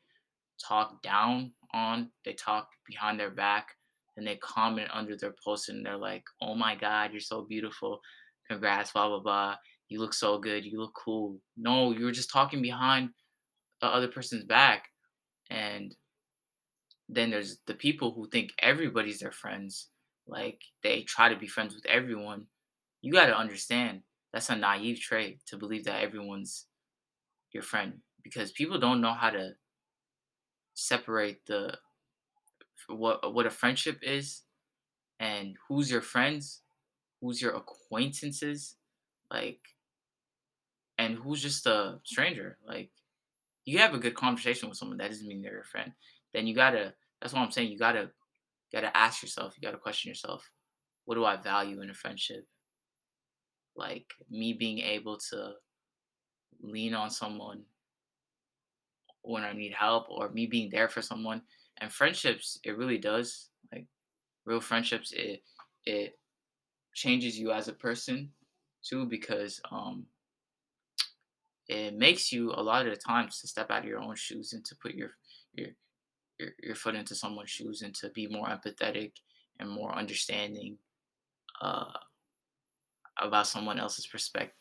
talk down on, they talk behind their back, and they comment under their post and they're like, "Oh my God, you're so beautiful, congrats, blah blah blah. You look so good, you look cool." No, you were just talking behind the other person's back, and then there's the people who think everybody's their friends. Like they try to be friends with everyone. You got to understand that's a naive trait to believe that everyone's your friend because people don't know how to separate the what what a friendship is and who's your friends, who's your acquaintances, like and who's just a stranger. Like you have a good conversation with someone that doesn't mean they're your friend. Then you gotta that's what I'm saying. You gotta gotta ask yourself, you gotta question yourself, what do I value in a friendship? Like me being able to lean on someone when I need help or me being there for someone. And friendships, it really does. Like real friendships, it it changes you as a person too because um it makes you a lot of the times to step out of your own shoes and to put your your your, your foot into someone's shoes and to be more empathetic and more understanding uh, about someone else's perspective,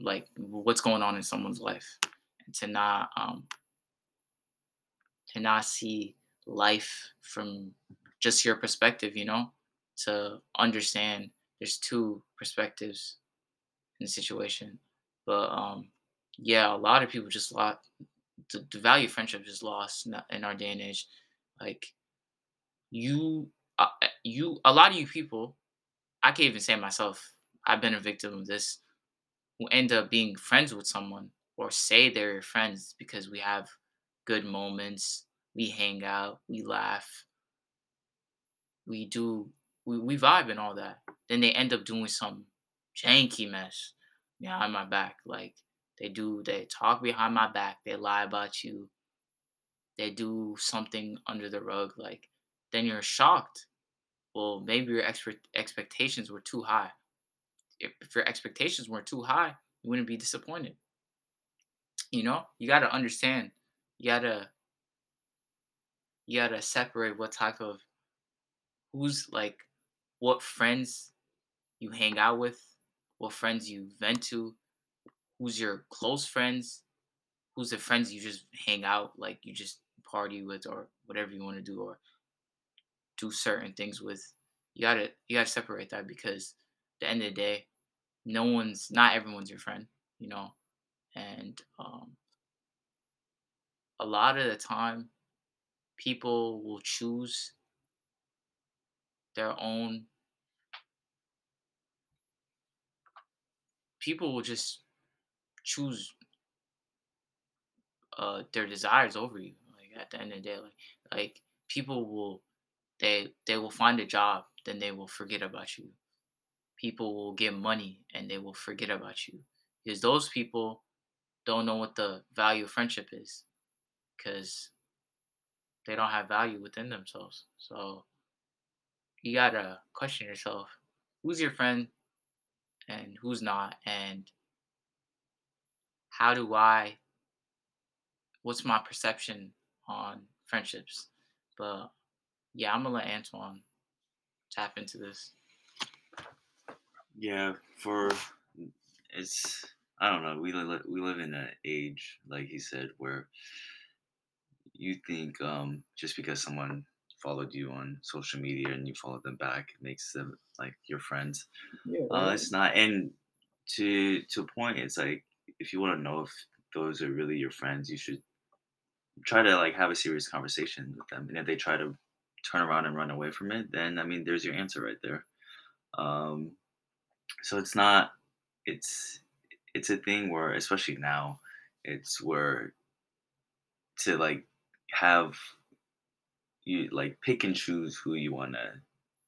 like what's going on in someone's life, and to not um, to not see life from just your perspective, you know, to understand there's two perspectives in the situation. But um, yeah, a lot of people just lost the, the value of friendship is lost in our day and age. Like you, uh, you, a lot of you people, I can't even say myself. I've been a victim of this. Who end up being friends with someone or say they're friends because we have good moments, we hang out, we laugh, we do, we, we vibe and all that. Then they end up doing some janky mess behind my back. Like they do, they talk behind my back, they lie about you, they do something under the rug. Like, then you're shocked. Well, maybe your expert expectations were too high. If, if your expectations weren't too high, you wouldn't be disappointed. You know, you got to understand. You got to you got to separate what type of who's like what friends you hang out with, what friends you vent to, who's your close friends, who's the friends you just hang out, like you just party with or whatever you want to do or do certain things with. You gotta you gotta separate that because the end of the day, no one's not everyone's your friend, you know. And um a lot of the time people will choose their own people will just choose uh, their desires over you. Like at the end of the day, like like people will they they will find a job, then they will forget about you. People will get money and they will forget about you because those people don't know what the value of friendship is because they don't have value within themselves. So you gotta question yourself: who's your friend and who's not, and how do I what's my perception on friendships. But yeah, I'm gonna let Antoine tap into this. Yeah, for it's I don't know. We live we live in an age, like he said, where you think um, just because someone followed you on social media and you follow them back makes them like your friends. Yeah, uh, it's not. And to to a point, it's like if you want to know if those are really your friends, you should try to like have a serious conversation with them. And if they try to turn around and run away from it, then I mean, there's your answer right there. Um, so it's not, it's, it's a thing where, especially now, it's where to like have you like pick and choose who you want to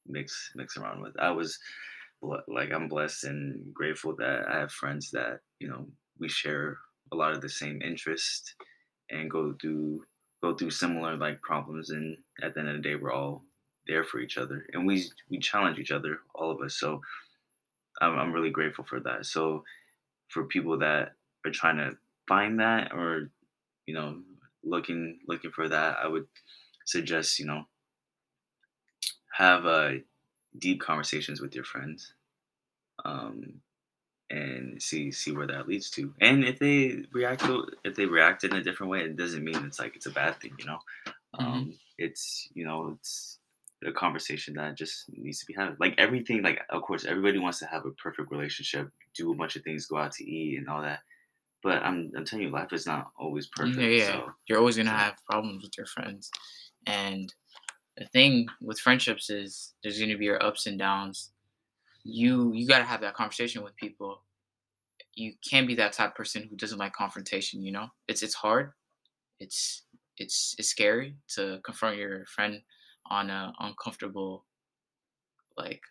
mix mix around with. I was like I'm blessed and grateful that I have friends that you know we share a lot of the same interest and go through go through similar like problems and at the end of the day we're all there for each other and we we challenge each other all of us so i'm, I'm really grateful for that. So for people that are trying to find that or you know looking looking for that i would suggest you know have uh, deep conversations with your friends um, and see see where that leads to. And if they react to if they react in a different way it doesn't mean it's like it's a bad thing you know? Hmm um it's you know it's a conversation that just needs to be had like everything like of course everybody wants to have a perfect relationship do a bunch of things go out to eat and all that but i'm i'm telling you life is not always mm, perfect yeah. so You're always gonna have problems with your friends, and the thing with friendships is there's gonna be your ups and downs. You you gotta have that conversation with people. You can't be that type of person who doesn't like confrontation. You know, it's it's hard. It's it's it's scary to confront your friend on a uncomfortable like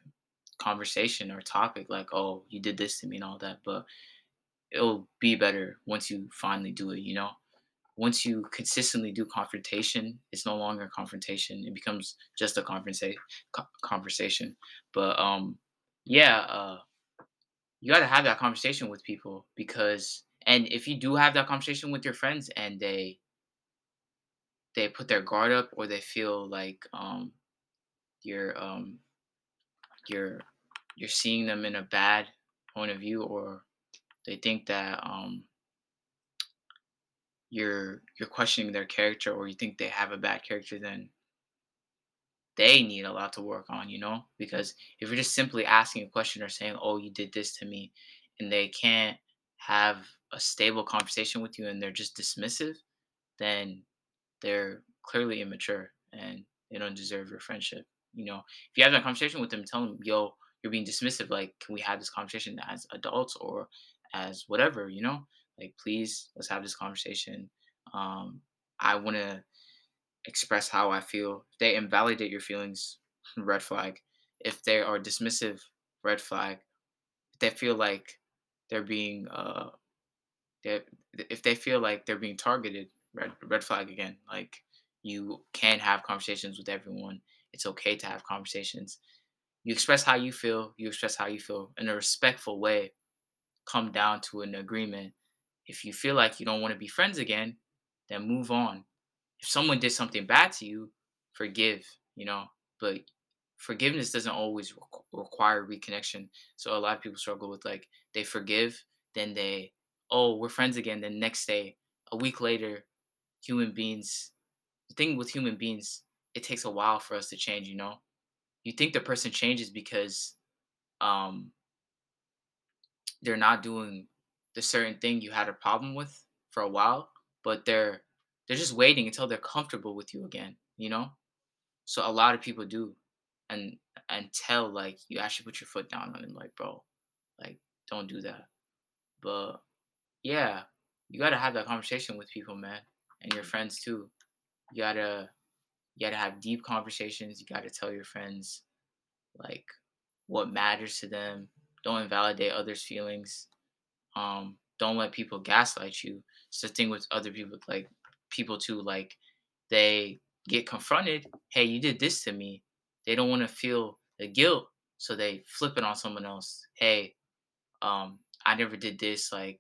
conversation or topic, like oh you did this to me and all that. But it'll be better once you finally do it. You know once you consistently do confrontation, it's no longer confrontation. It becomes just a conversa- conversation. But um, yeah, uh, you got to have that conversation with people because, and if you do have that conversation with your friends and they they put their guard up or they feel like um you're um you're you're seeing them in a bad point of view or they think that um you're you're questioning their character or you think they have a bad character then they need a lot to work on, you know? Because if you're just simply asking a question or saying, "Oh, you did this to me," and they can't have a stable conversation with you and they're just dismissive, then they're clearly immature and they don't deserve your friendship. You know, if you have that conversation with them, tell them, "Yo, you're being dismissive. Like, can we have this conversation as adults or as whatever? You know, like, please, let's have this conversation. Um, I want to express how I feel. If they invalidate your feelings, red flag. If they are dismissive, red flag. If they feel like they're being uh if they feel like they're being targeted, red red flag again. Like you can have conversations with everyone. It's okay to have conversations. You express how you feel, you express how you feel in a respectful way. Come down to an agreement. If you feel like you don't want to be friends again, then move on if someone did something bad to you, forgive, you know, but forgiveness doesn't always requ- require reconnection. So a lot of people struggle with like they forgive, then they, oh, we're friends again. Then next day, a week later, human beings, the thing with human beings, it takes a while for us to change, you know. You think the person changes because um they're not doing the certain thing you had a problem with for a while, but they're they're just waiting until they're comfortable with you again, you know? So a lot of people do and until like you actually put your foot down on them like, bro, like don't do that. But yeah, you gotta have that conversation with people, man. And your friends too. You gotta you gotta have deep conversations. You gotta tell your friends like what matters to them. Don't invalidate others' feelings um don't let people gaslight you it's the thing with other people like people too like they get confronted hey you did this to me they don't want to feel the guilt so they flip it on someone else hey um i never did this like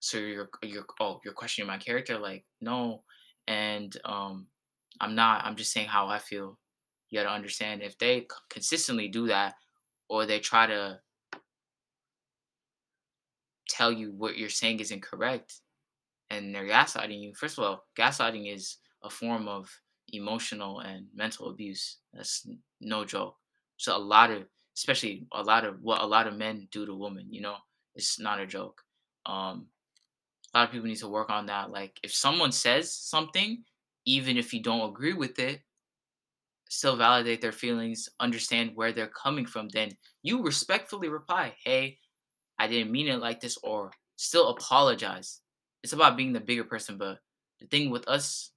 so you're you're oh you're questioning my character like no and um i'm not i'm just saying how i feel you got to understand if they consistently do that or they try to tell you what you're saying is incorrect and they're gaslighting you. First of all, gaslighting is a form of emotional and mental abuse. That's no joke. So a lot of, especially a lot of what a lot of men do to women, you know, it's not a joke. Um, a lot of people need to work on that. Like if someone says something, even if you don't agree with it, still validate their feelings, understand where they're coming from. Then you respectfully reply, "Hey, I didn't mean it like this," or still apologize. It's about being the bigger person, but the thing with us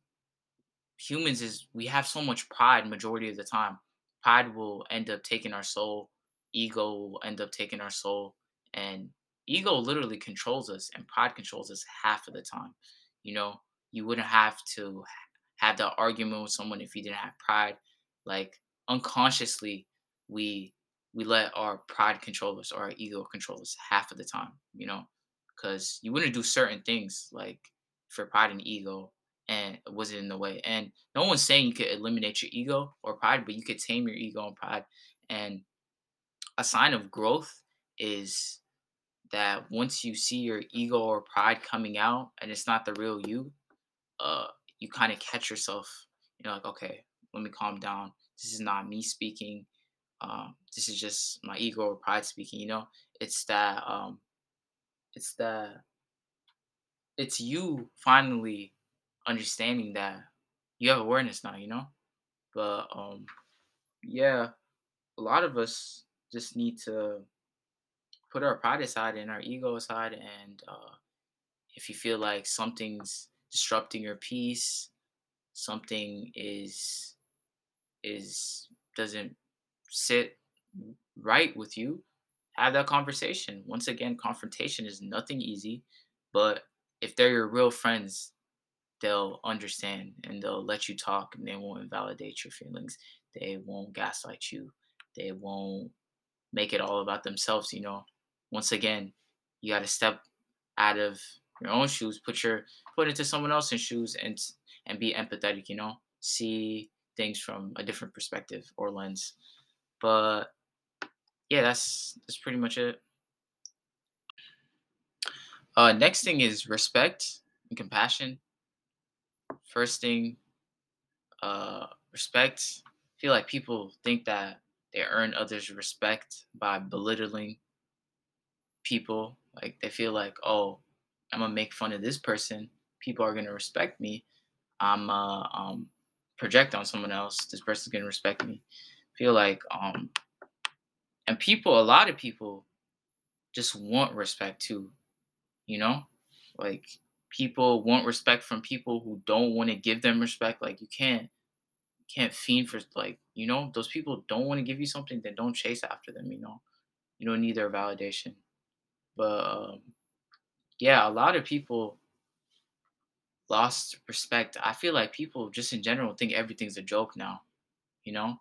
humans is we have so much pride majority of the time. Pride will end up taking our soul, ego will end up taking our soul, and ego literally controls us and pride controls us half of the time. You know, you wouldn't have to have that argument with someone if you didn't have pride. Like unconsciously, we we let our pride control us or our ego control us half of the time, you know, because you wouldn't do certain things like for pride and ego and it wasn't in the way. And no one's saying you could eliminate your ego or pride, but you could tame your ego and pride. And a sign of growth is that once you see your ego or pride coming out and it's not the real you, uh, you kind of catch yourself. You're like, okay, let me calm down. This is not me speaking. Um, this is just my ego or pride speaking. You know, it's that. Um, it's that. It's you finally understanding that you have awareness now. You know, but um, yeah, a lot of us just need to put our pride aside and our ego aside and uh, if you feel like something's disrupting your peace something is is doesn't sit right with you have that conversation. Once again confrontation is nothing easy but if they're your real friends they'll understand and they'll let you talk and they won't invalidate your feelings. They won't gaslight you. They won't make it all about themselves you know once again, you got to step out of your own shoes, put your put into someone else's shoes, and and be empathetic. You know, see things from a different perspective or lens. But yeah, that's that's pretty much it. Uh, next thing is respect and compassion. First thing, uh, respect. I feel like people think that they earn others' respect by belittling people like they feel like oh i'm gonna make fun of this person. People are gonna respect me. I'm uh um project on someone else. This person's gonna respect me. Feel like um and people a lot of people just want respect too you know? Like people want respect from people who don't want to give them respect. Like you can't can't fiend for like you know those people don't want to give you something then don't chase after them you know? You don't need their validation but um, yeah, a lot of people lost respect. I feel like people just in general think everything's a joke now. You know,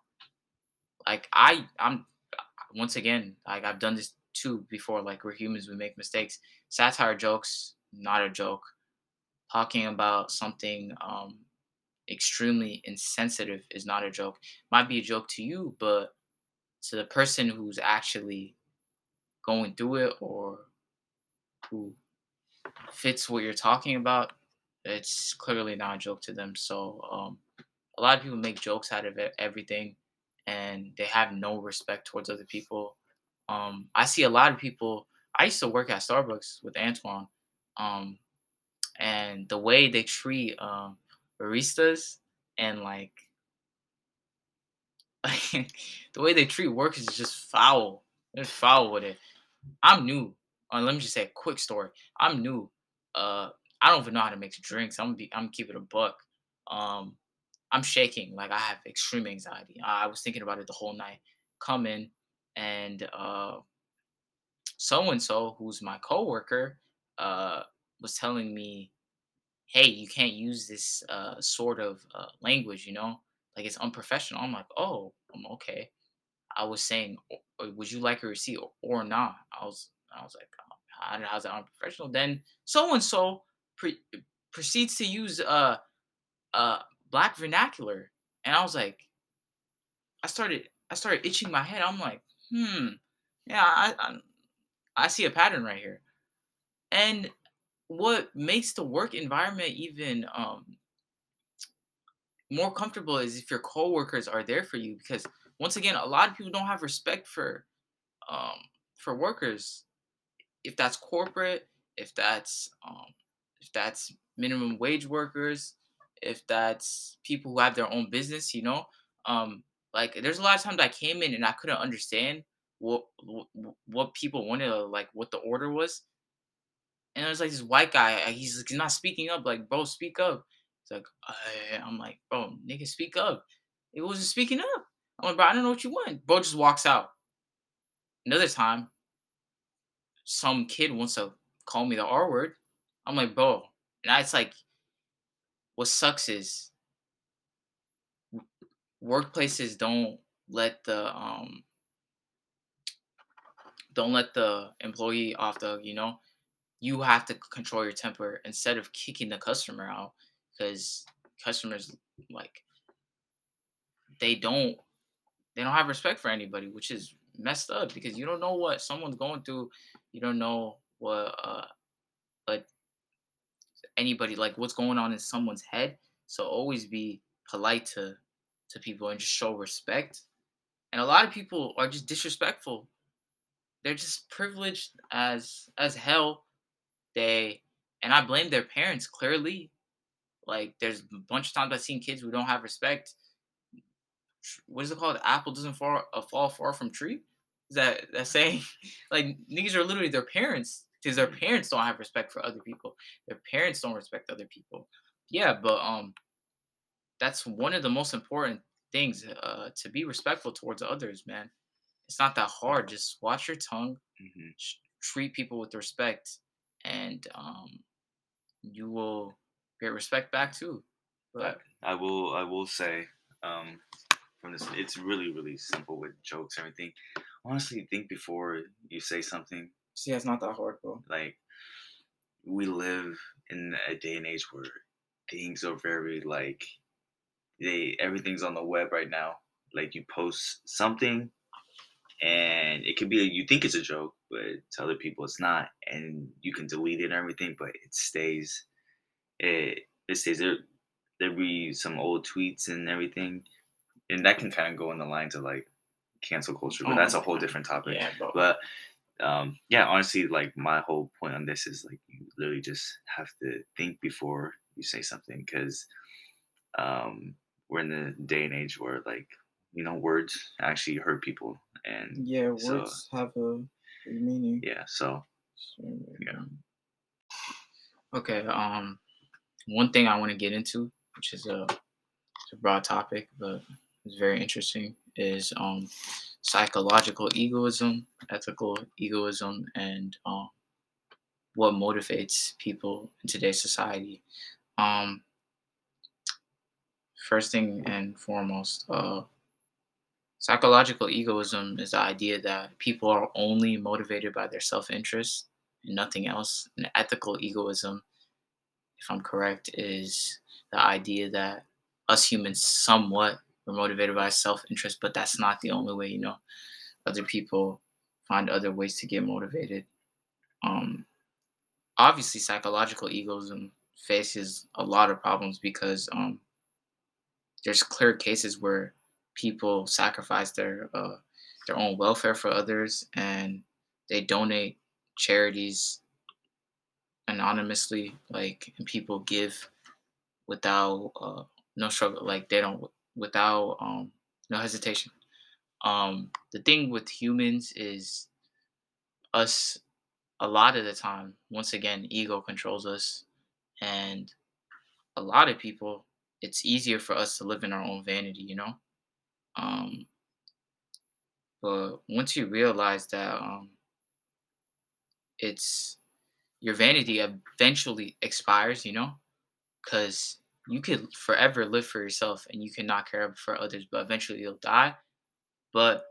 like I, I'm once again like I've done this too before. Like we're humans, we make mistakes. Satire jokes, not a joke. Talking about something um, extremely insensitive is not a joke. Might be a joke to you, but to the person who's actually going through it or who fits what you're talking about, it's clearly not a joke to them. So um, a lot of people make jokes out of it, everything, and they have no respect towards other people. Um, I see a lot of people. I used to work at Starbucks with Antoine, um, and the way they treat um, baristas and like the way they treat workers is just foul. They're foul with it. I'm new. Uh, let me just say a quick story. I'm new. Uh, I don't even know how to make drinks. I'm be, I'm keeping a buck. Um, I'm shaking. Like I have extreme anxiety. I, was thinking about it the whole night. Come in and uh, so and so, who's my coworker, uh, was telling me, "Hey, you can't use this uh, sort of uh, language. You know, like it's unprofessional." I'm like, "Oh, I'm okay." I was saying, "Would you like a receipt or, not?" I was, I was like, "How how's that unprofessional?" Then so and so proceeds to use uh uh black vernacular, and I was like, I started, I started itching my head. I'm like, hmm, yeah, I, I, I see a pattern right here, and what makes the work environment even um more comfortable is if your coworkers are there for you because once again, a lot of people don't have respect for um, for workers. If that's corporate, if that's um, if that's minimum wage workers, if that's people who have their own business, you know, um, like there's a lot of times I came in and I couldn't understand what what, people wanted, like what the order was. And it was like this white guy, he's, like, he's not speaking up. Like, bro, speak up. It's like, I'm like, bro, nigga, speak up. It wasn't speaking up. I'm like, bro, I don't know what you want. Bro just walks out. Another time, some kid wants to call me the R word. I'm like, bro. And it's like, what sucks is workplaces don't let the um don't let the employee off the you know you have to control your temper instead of kicking the customer out because customers like they don't they don't have respect for anybody which is messed up because you don't know what someone's going through. You don't know what uh but anybody like what's going on in someone's head. So always be polite to to people and just show respect. And a lot of people are just disrespectful. They're just privileged as as hell. They and I blame their parents clearly. Like there's a bunch of times I've seen kids who don't have respect. What is it called? Apple doesn't fall uh, fall far from tree. Is that that saying? like niggas are literally their parents because their parents don't have respect for other people. Their parents don't respect other people. Yeah, but um, that's one of the most important things uh, to be respectful towards others, man. It's not that hard. Just watch your tongue. Mm-hmm. Treat people with respect and um, you will get respect back too. But I will, I will say, um, from this, it's really, really simple with jokes and everything. Honestly, think before you say something. See, it's not that hard, bro. Like, we live in a day and age where things are very like they everything's on the web right now. Like you post something and it could be you think it's a joke, but to other people it's not, and you can delete it and everything, but it stays. It it stays there. There be some old tweets and everything, and that can kind of go in the lines of like cancel culture, but oh, that's a whole different topic. Yeah, but um, yeah, honestly, like my whole point on this is like you literally just have to think before you say something because um, we're in the day and age where like you know words actually hurt people and yeah words so, have a meaning. Yeah so yeah. okay um one thing i want to get into which is a, a broad topic but it's very interesting is um psychological egoism ethical egoism and um what motivates people in today's society um first thing and foremost uh Psychological egoism is the idea that people are only motivated by their self interest and nothing else. And ethical egoism, if I'm correct, is the idea that us humans somewhat are motivated by self interest, but that's not the only way, you know. Other people find other ways to get motivated. Um, obviously, psychological egoism faces a lot of problems because um, there's clear cases where people sacrifice their uh, their own welfare for others and they donate charities anonymously like and people give without uh, no struggle like they don't without um, no hesitation. Um, the thing with humans is us a lot of the time once again ego controls us and a lot of people it's easier for us to live in our own vanity you know? Um, but once you realize that um, it's your vanity eventually expires, you know, because you could forever live for yourself and you cannot care for others, but eventually you'll die. But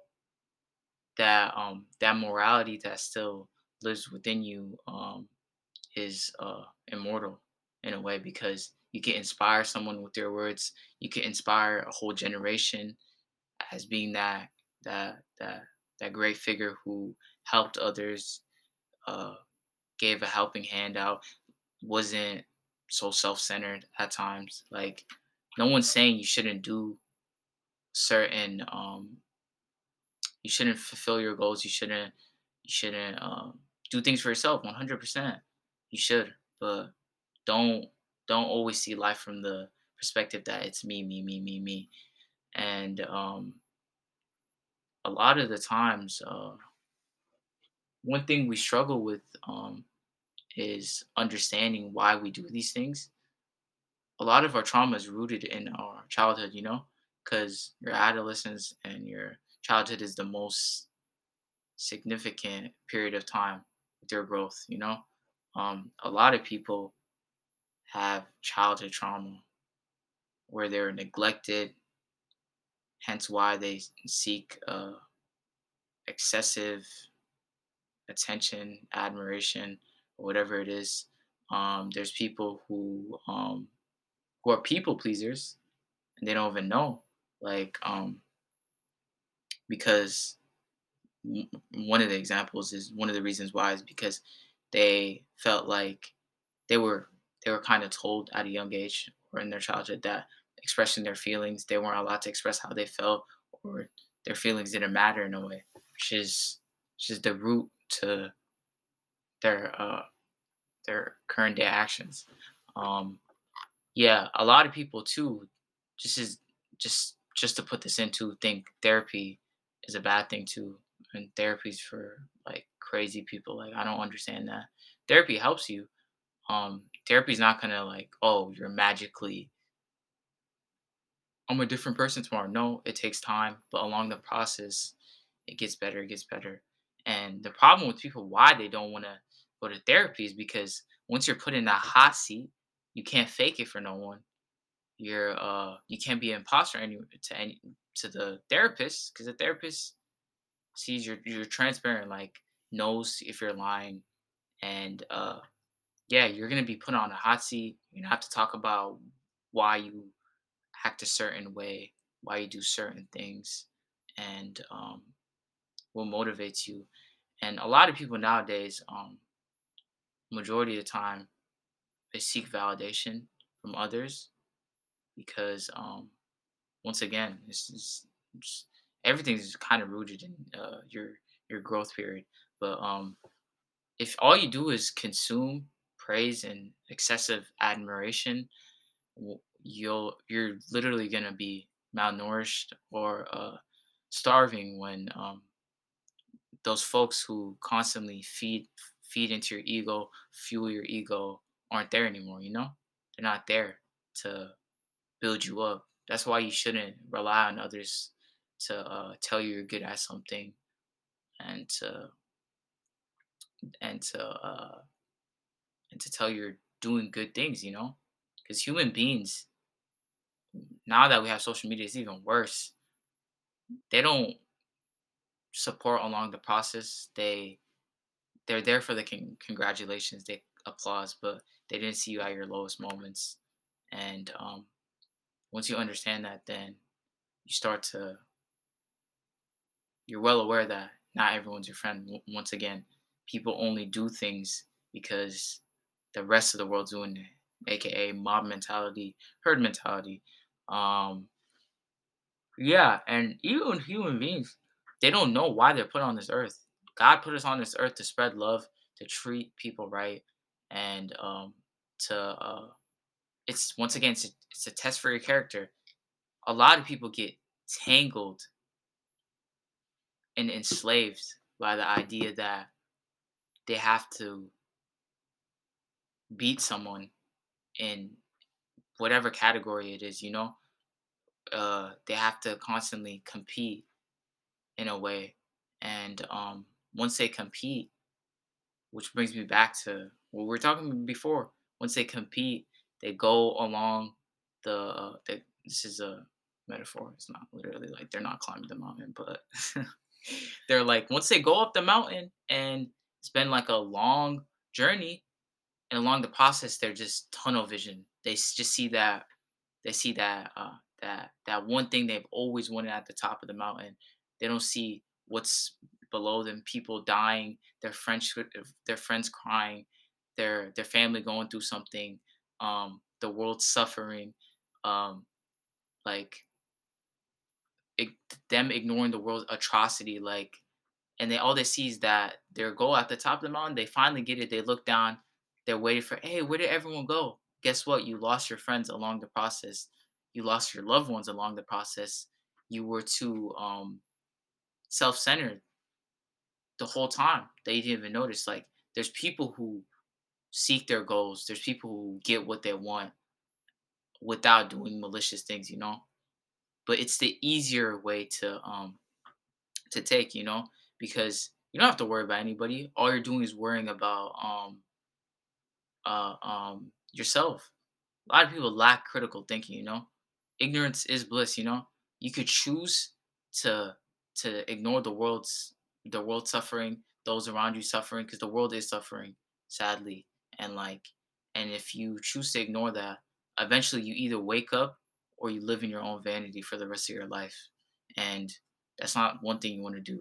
that um that morality that still lives within you um is uh immortal in a way because you can inspire someone with your words you can inspire a whole generation as being that that that that great figure who helped others, uh, gave a helping hand out, wasn't so self-centered at times. Like no one's saying you shouldn't do certain um you shouldn't fulfill your goals, you shouldn't you shouldn't um do things for yourself 100%. You should, but don't don't always see life from the perspective that it's me, me, me, me, me. And um a lot of the times, uh, one thing we struggle with um, is understanding why we do these things. A lot of our trauma is rooted in our childhood, you know, because your adolescence and your childhood is the most significant period of time with your growth, you know. Um, a lot of people have childhood trauma where they're neglected, hence why they seek uh, excessive attention, admiration, whatever it is. Um, there's people who um, who are people pleasers and they don't even know. Like um, because one of the examples is one of the reasons why is because they felt like they were they were kind of told at a young age or in their childhood that expressing their feelings they weren't allowed to express how they felt or their feelings didn't matter in a way which is which is the root to their uh their current day actions. Um yeah a lot of people too just is just just to put this into think therapy is a bad thing too. And therapy's for like crazy people like i don't understand that. Therapy helps you. Um therapy's not gonna like oh you're magically i'm a different person tomorrow. No it takes time but along the process it gets better it gets better. And the problem with people why they don't want to go to therapy is because once you're put in that hot seat you can't fake it for no one you're uh you can't be an imposter any to any to the therapist because the therapist sees you're you're transparent like knows if you're lying and uh yeah, you're gonna be put on a hot seat. You're gonna have to talk about why you act a certain way, why you do certain things, and um, what motivates you. And a lot of people nowadays, um, majority of the time, they seek validation from others because, um, once again, this is just, everything's kind of rooted in uh, your your growth period. But um, if all you do is consume praise and excessive admiration, you'll you're literally gonna be malnourished or uh, starving when um, those folks who constantly feed feed into your ego, fuel your ego, aren't there anymore. You know, they're not there to build you up. That's why you shouldn't rely on others to uh, tell you you're good at something and to and to uh, and to tell you're doing good things, you know? Because human beings, now that we have social media, it's even worse. They don't support along the process. They they're there for the con- congratulations, they applause, but they didn't see you at your lowest moments. And um, once you understand that, then you start to you're well aware that not everyone's your friend. W- Once again, people only do things because the rest of the world's doing it, aka mob mentality, herd mentality. Um, yeah, and even human beings, they don't know why they're put on this earth. God put us on this earth to spread love, to treat people right, and um, to uh, it's once again it's a, it's a test for your character. A lot of people get tangled and enslaved by the idea that they have to beat someone in whatever category it is, you know? Uh they have to constantly compete in a way. And um once they compete, which brings me back to what we were talking about before, once they compete, they go along the uh the, this is a metaphor. It's not literally like they're not climbing the mountain, but they're like once they go up the mountain and it's been like a long journey and along the process they're just tunnel vision they just see that they see that uh that that one thing they've always wanted at the top of the mountain they don't see what's below them people dying their friends their friends crying their their family going through something um the world suffering um like ig- them ignoring the world's atrocity like and they all they see is that their goal at the top of the mountain they finally get it they look down they're waiting for hey where did everyone go? Guess what? You lost your friends along the process. You lost your loved ones along the process. You were too um self-centered the whole time they didn't even notice like there's people who seek their goals there's people who get what they want without doing malicious things you know but it's the easier way to um to take you know because you don't have to worry about anybody all you're doing is worrying about um uh, um, yourself. A lot of people lack critical thinking. You know, ignorance is bliss. You know, you could choose to to ignore the world's the world suffering, those around you suffering, because the world is suffering. sadly. And like, and if you choose to ignore that, eventually you either wake up or you live in your own vanity for the rest of your life. And that's not one thing you want to do.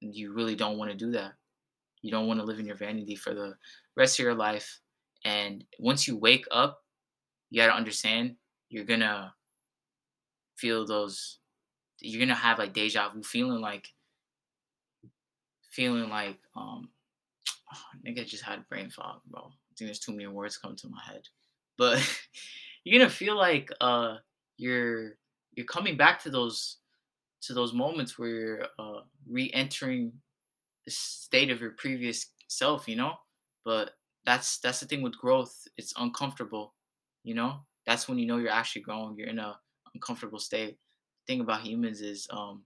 You really don't want to do that. You don't want to live in your vanity for the rest of your life. And once you wake up, you got to understand you're going to feel those, you're going to have like deja vu, feeling like, feeling like, um, oh, I I just had brain fog, bro. I think there's too many words coming to my head. But you're gonna feel like uh you're you're coming back to those to those moments where you're uh, re-entering the state of your previous self, you know. But that's that's the thing with growth. It's uncomfortable, you know. That's when you know you're actually growing. You're in a uncomfortable state. The thing about humans is um,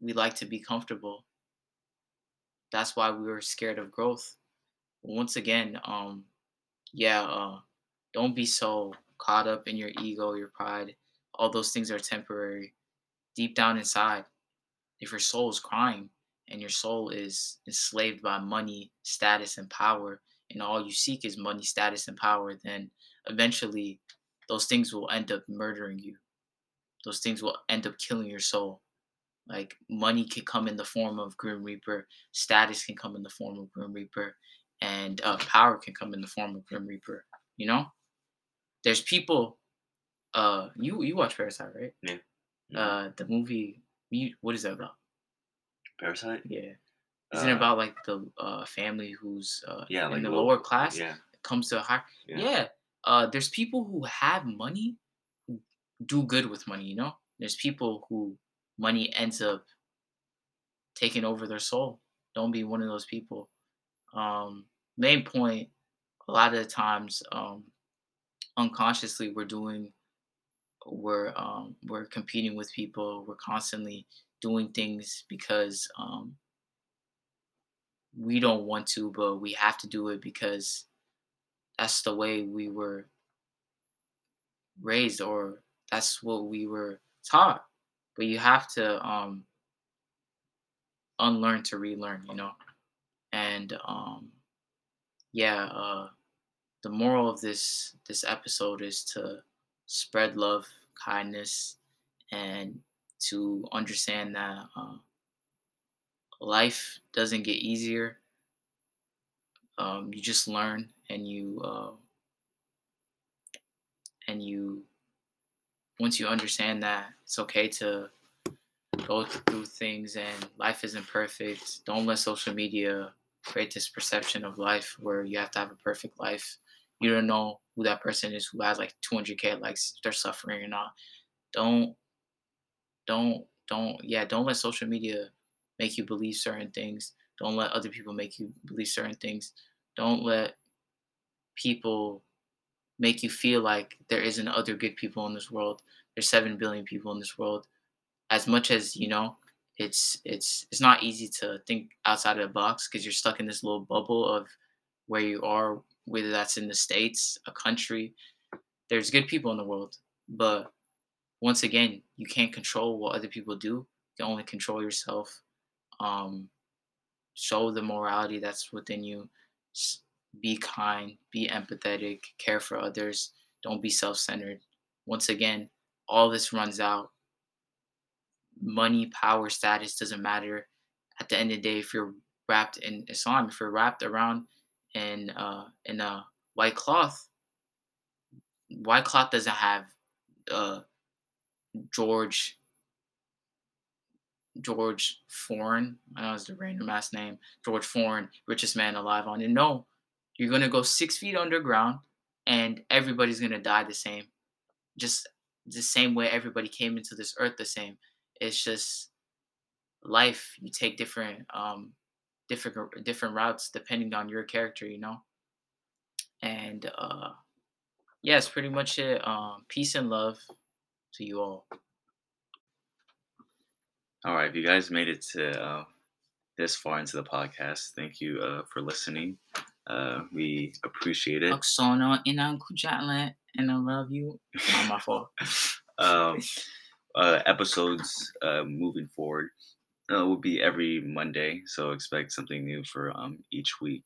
we like to be comfortable. That's why we were scared of growth. Once again, um, yeah, uh, don't be so caught up in your ego, your pride. All those things are temporary. Deep down inside, if your soul is crying and your soul is enslaved by money, status, and power, and all you seek is money, status, and power, then eventually those things will end up murdering you. Those things will end up killing your soul. Like money can come in the form of Grim Reaper, status can come in the form of Grim Reaper, and uh, power can come in the form of Grim Reaper. You know, there's people. Uh, you you watch Parasite, right? Yeah. Uh, the movie. You, what is that about? Parasite. Yeah. Isn't Uh, it about like the uh family who's uh Yeah, in like the low- lower class Yeah. comes to a high? Yeah. Yeah. Uh, there's people who have money who do good with money. You know, there's people who money ends up taking over their soul. Don't be one of those people. Um, main point. A lot of the times, um, unconsciously, we're doing, we're um, we're competing with people. We're constantly doing things because um, we don't want to, but we have to do it because that's the way we were raised or that's what we were taught but you have to um unlearn to relearn you know? And um yeah uh the moral of this this episode is to spread love kindness and to understand that uh, life doesn't get easier. Um, you just learn and you uh, and you once you understand that it's okay to go through things and life isn't perfect. Don't let social media create this perception of life where you have to have a perfect life. You don't know who that person is who has like 200k likes they're suffering or not. Don't don't don't yeah don't let social media make you believe certain things. Don't let other people make you believe certain things. Don't let people make you feel like there isn't other good people in this world. There's seven billion people in this world. As much as you know, it's it's it's not easy to think outside of the box because you're stuck in this little bubble of where you are, whether that's in the states, a country. There's good people in the world, but once again, you can't control what other people do. You can only control yourself. Um, show the morality that's within you. Be kind, be empathetic, care for others, don't be self centered. Once again, all this runs out. Money, power, status doesn't matter. At the end of the day, if you're wrapped in Islam, if you're wrapped around in uh, in a white cloth, white cloth doesn't have uh, George George Foreign. I know it's the random ass name. George Foreign, richest man alive on it. No, you're gonna go six feet underground, and everybody's gonna die the same, just the same way everybody came into this earth the same. It's just life. You take different, um, different, different routes depending on your character, you know. And uh, yeah, it's pretty much it. Um, peace and love to you all. All right, if you guys made it to uh, this far into the podcast, thank you uh, for listening. Uh, we appreciate it. And Uncle Jatland, and I love you. Not my fault. Um, uh, episodes uh, moving forward uh, will be every Monday, so expect something new for um, each week.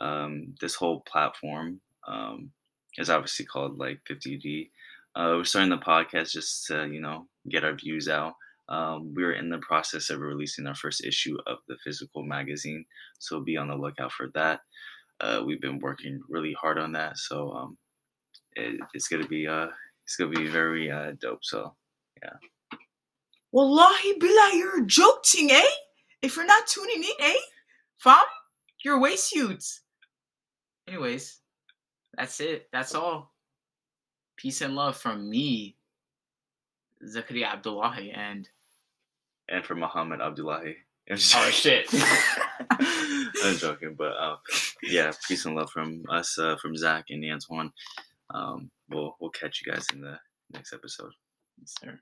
Um, this whole platform um, is obviously called like 50D. Uh, we're starting the podcast just to you know get our views out. Um, we're in the process of releasing our first issue of the physical magazine, so be on the lookout for that. Uh, we've been working really hard on that, so um, it, it's gonna be uh, it's gonna be very uh, dope. So yeah. Wallahi billah, you're joking, eh? If you're not tuning in, eh? Fam, you're waste suits. Anyways, that's it. That's all. Peace and love from me, Zakaria Abdullahi, and and from Muhammad Abdullahi. oh shit. I'm joking, but uh, yeah, peace and love from us, uh, from Zach and Antoine. Um, we'll we'll catch you guys in the next episode. Yes, sir.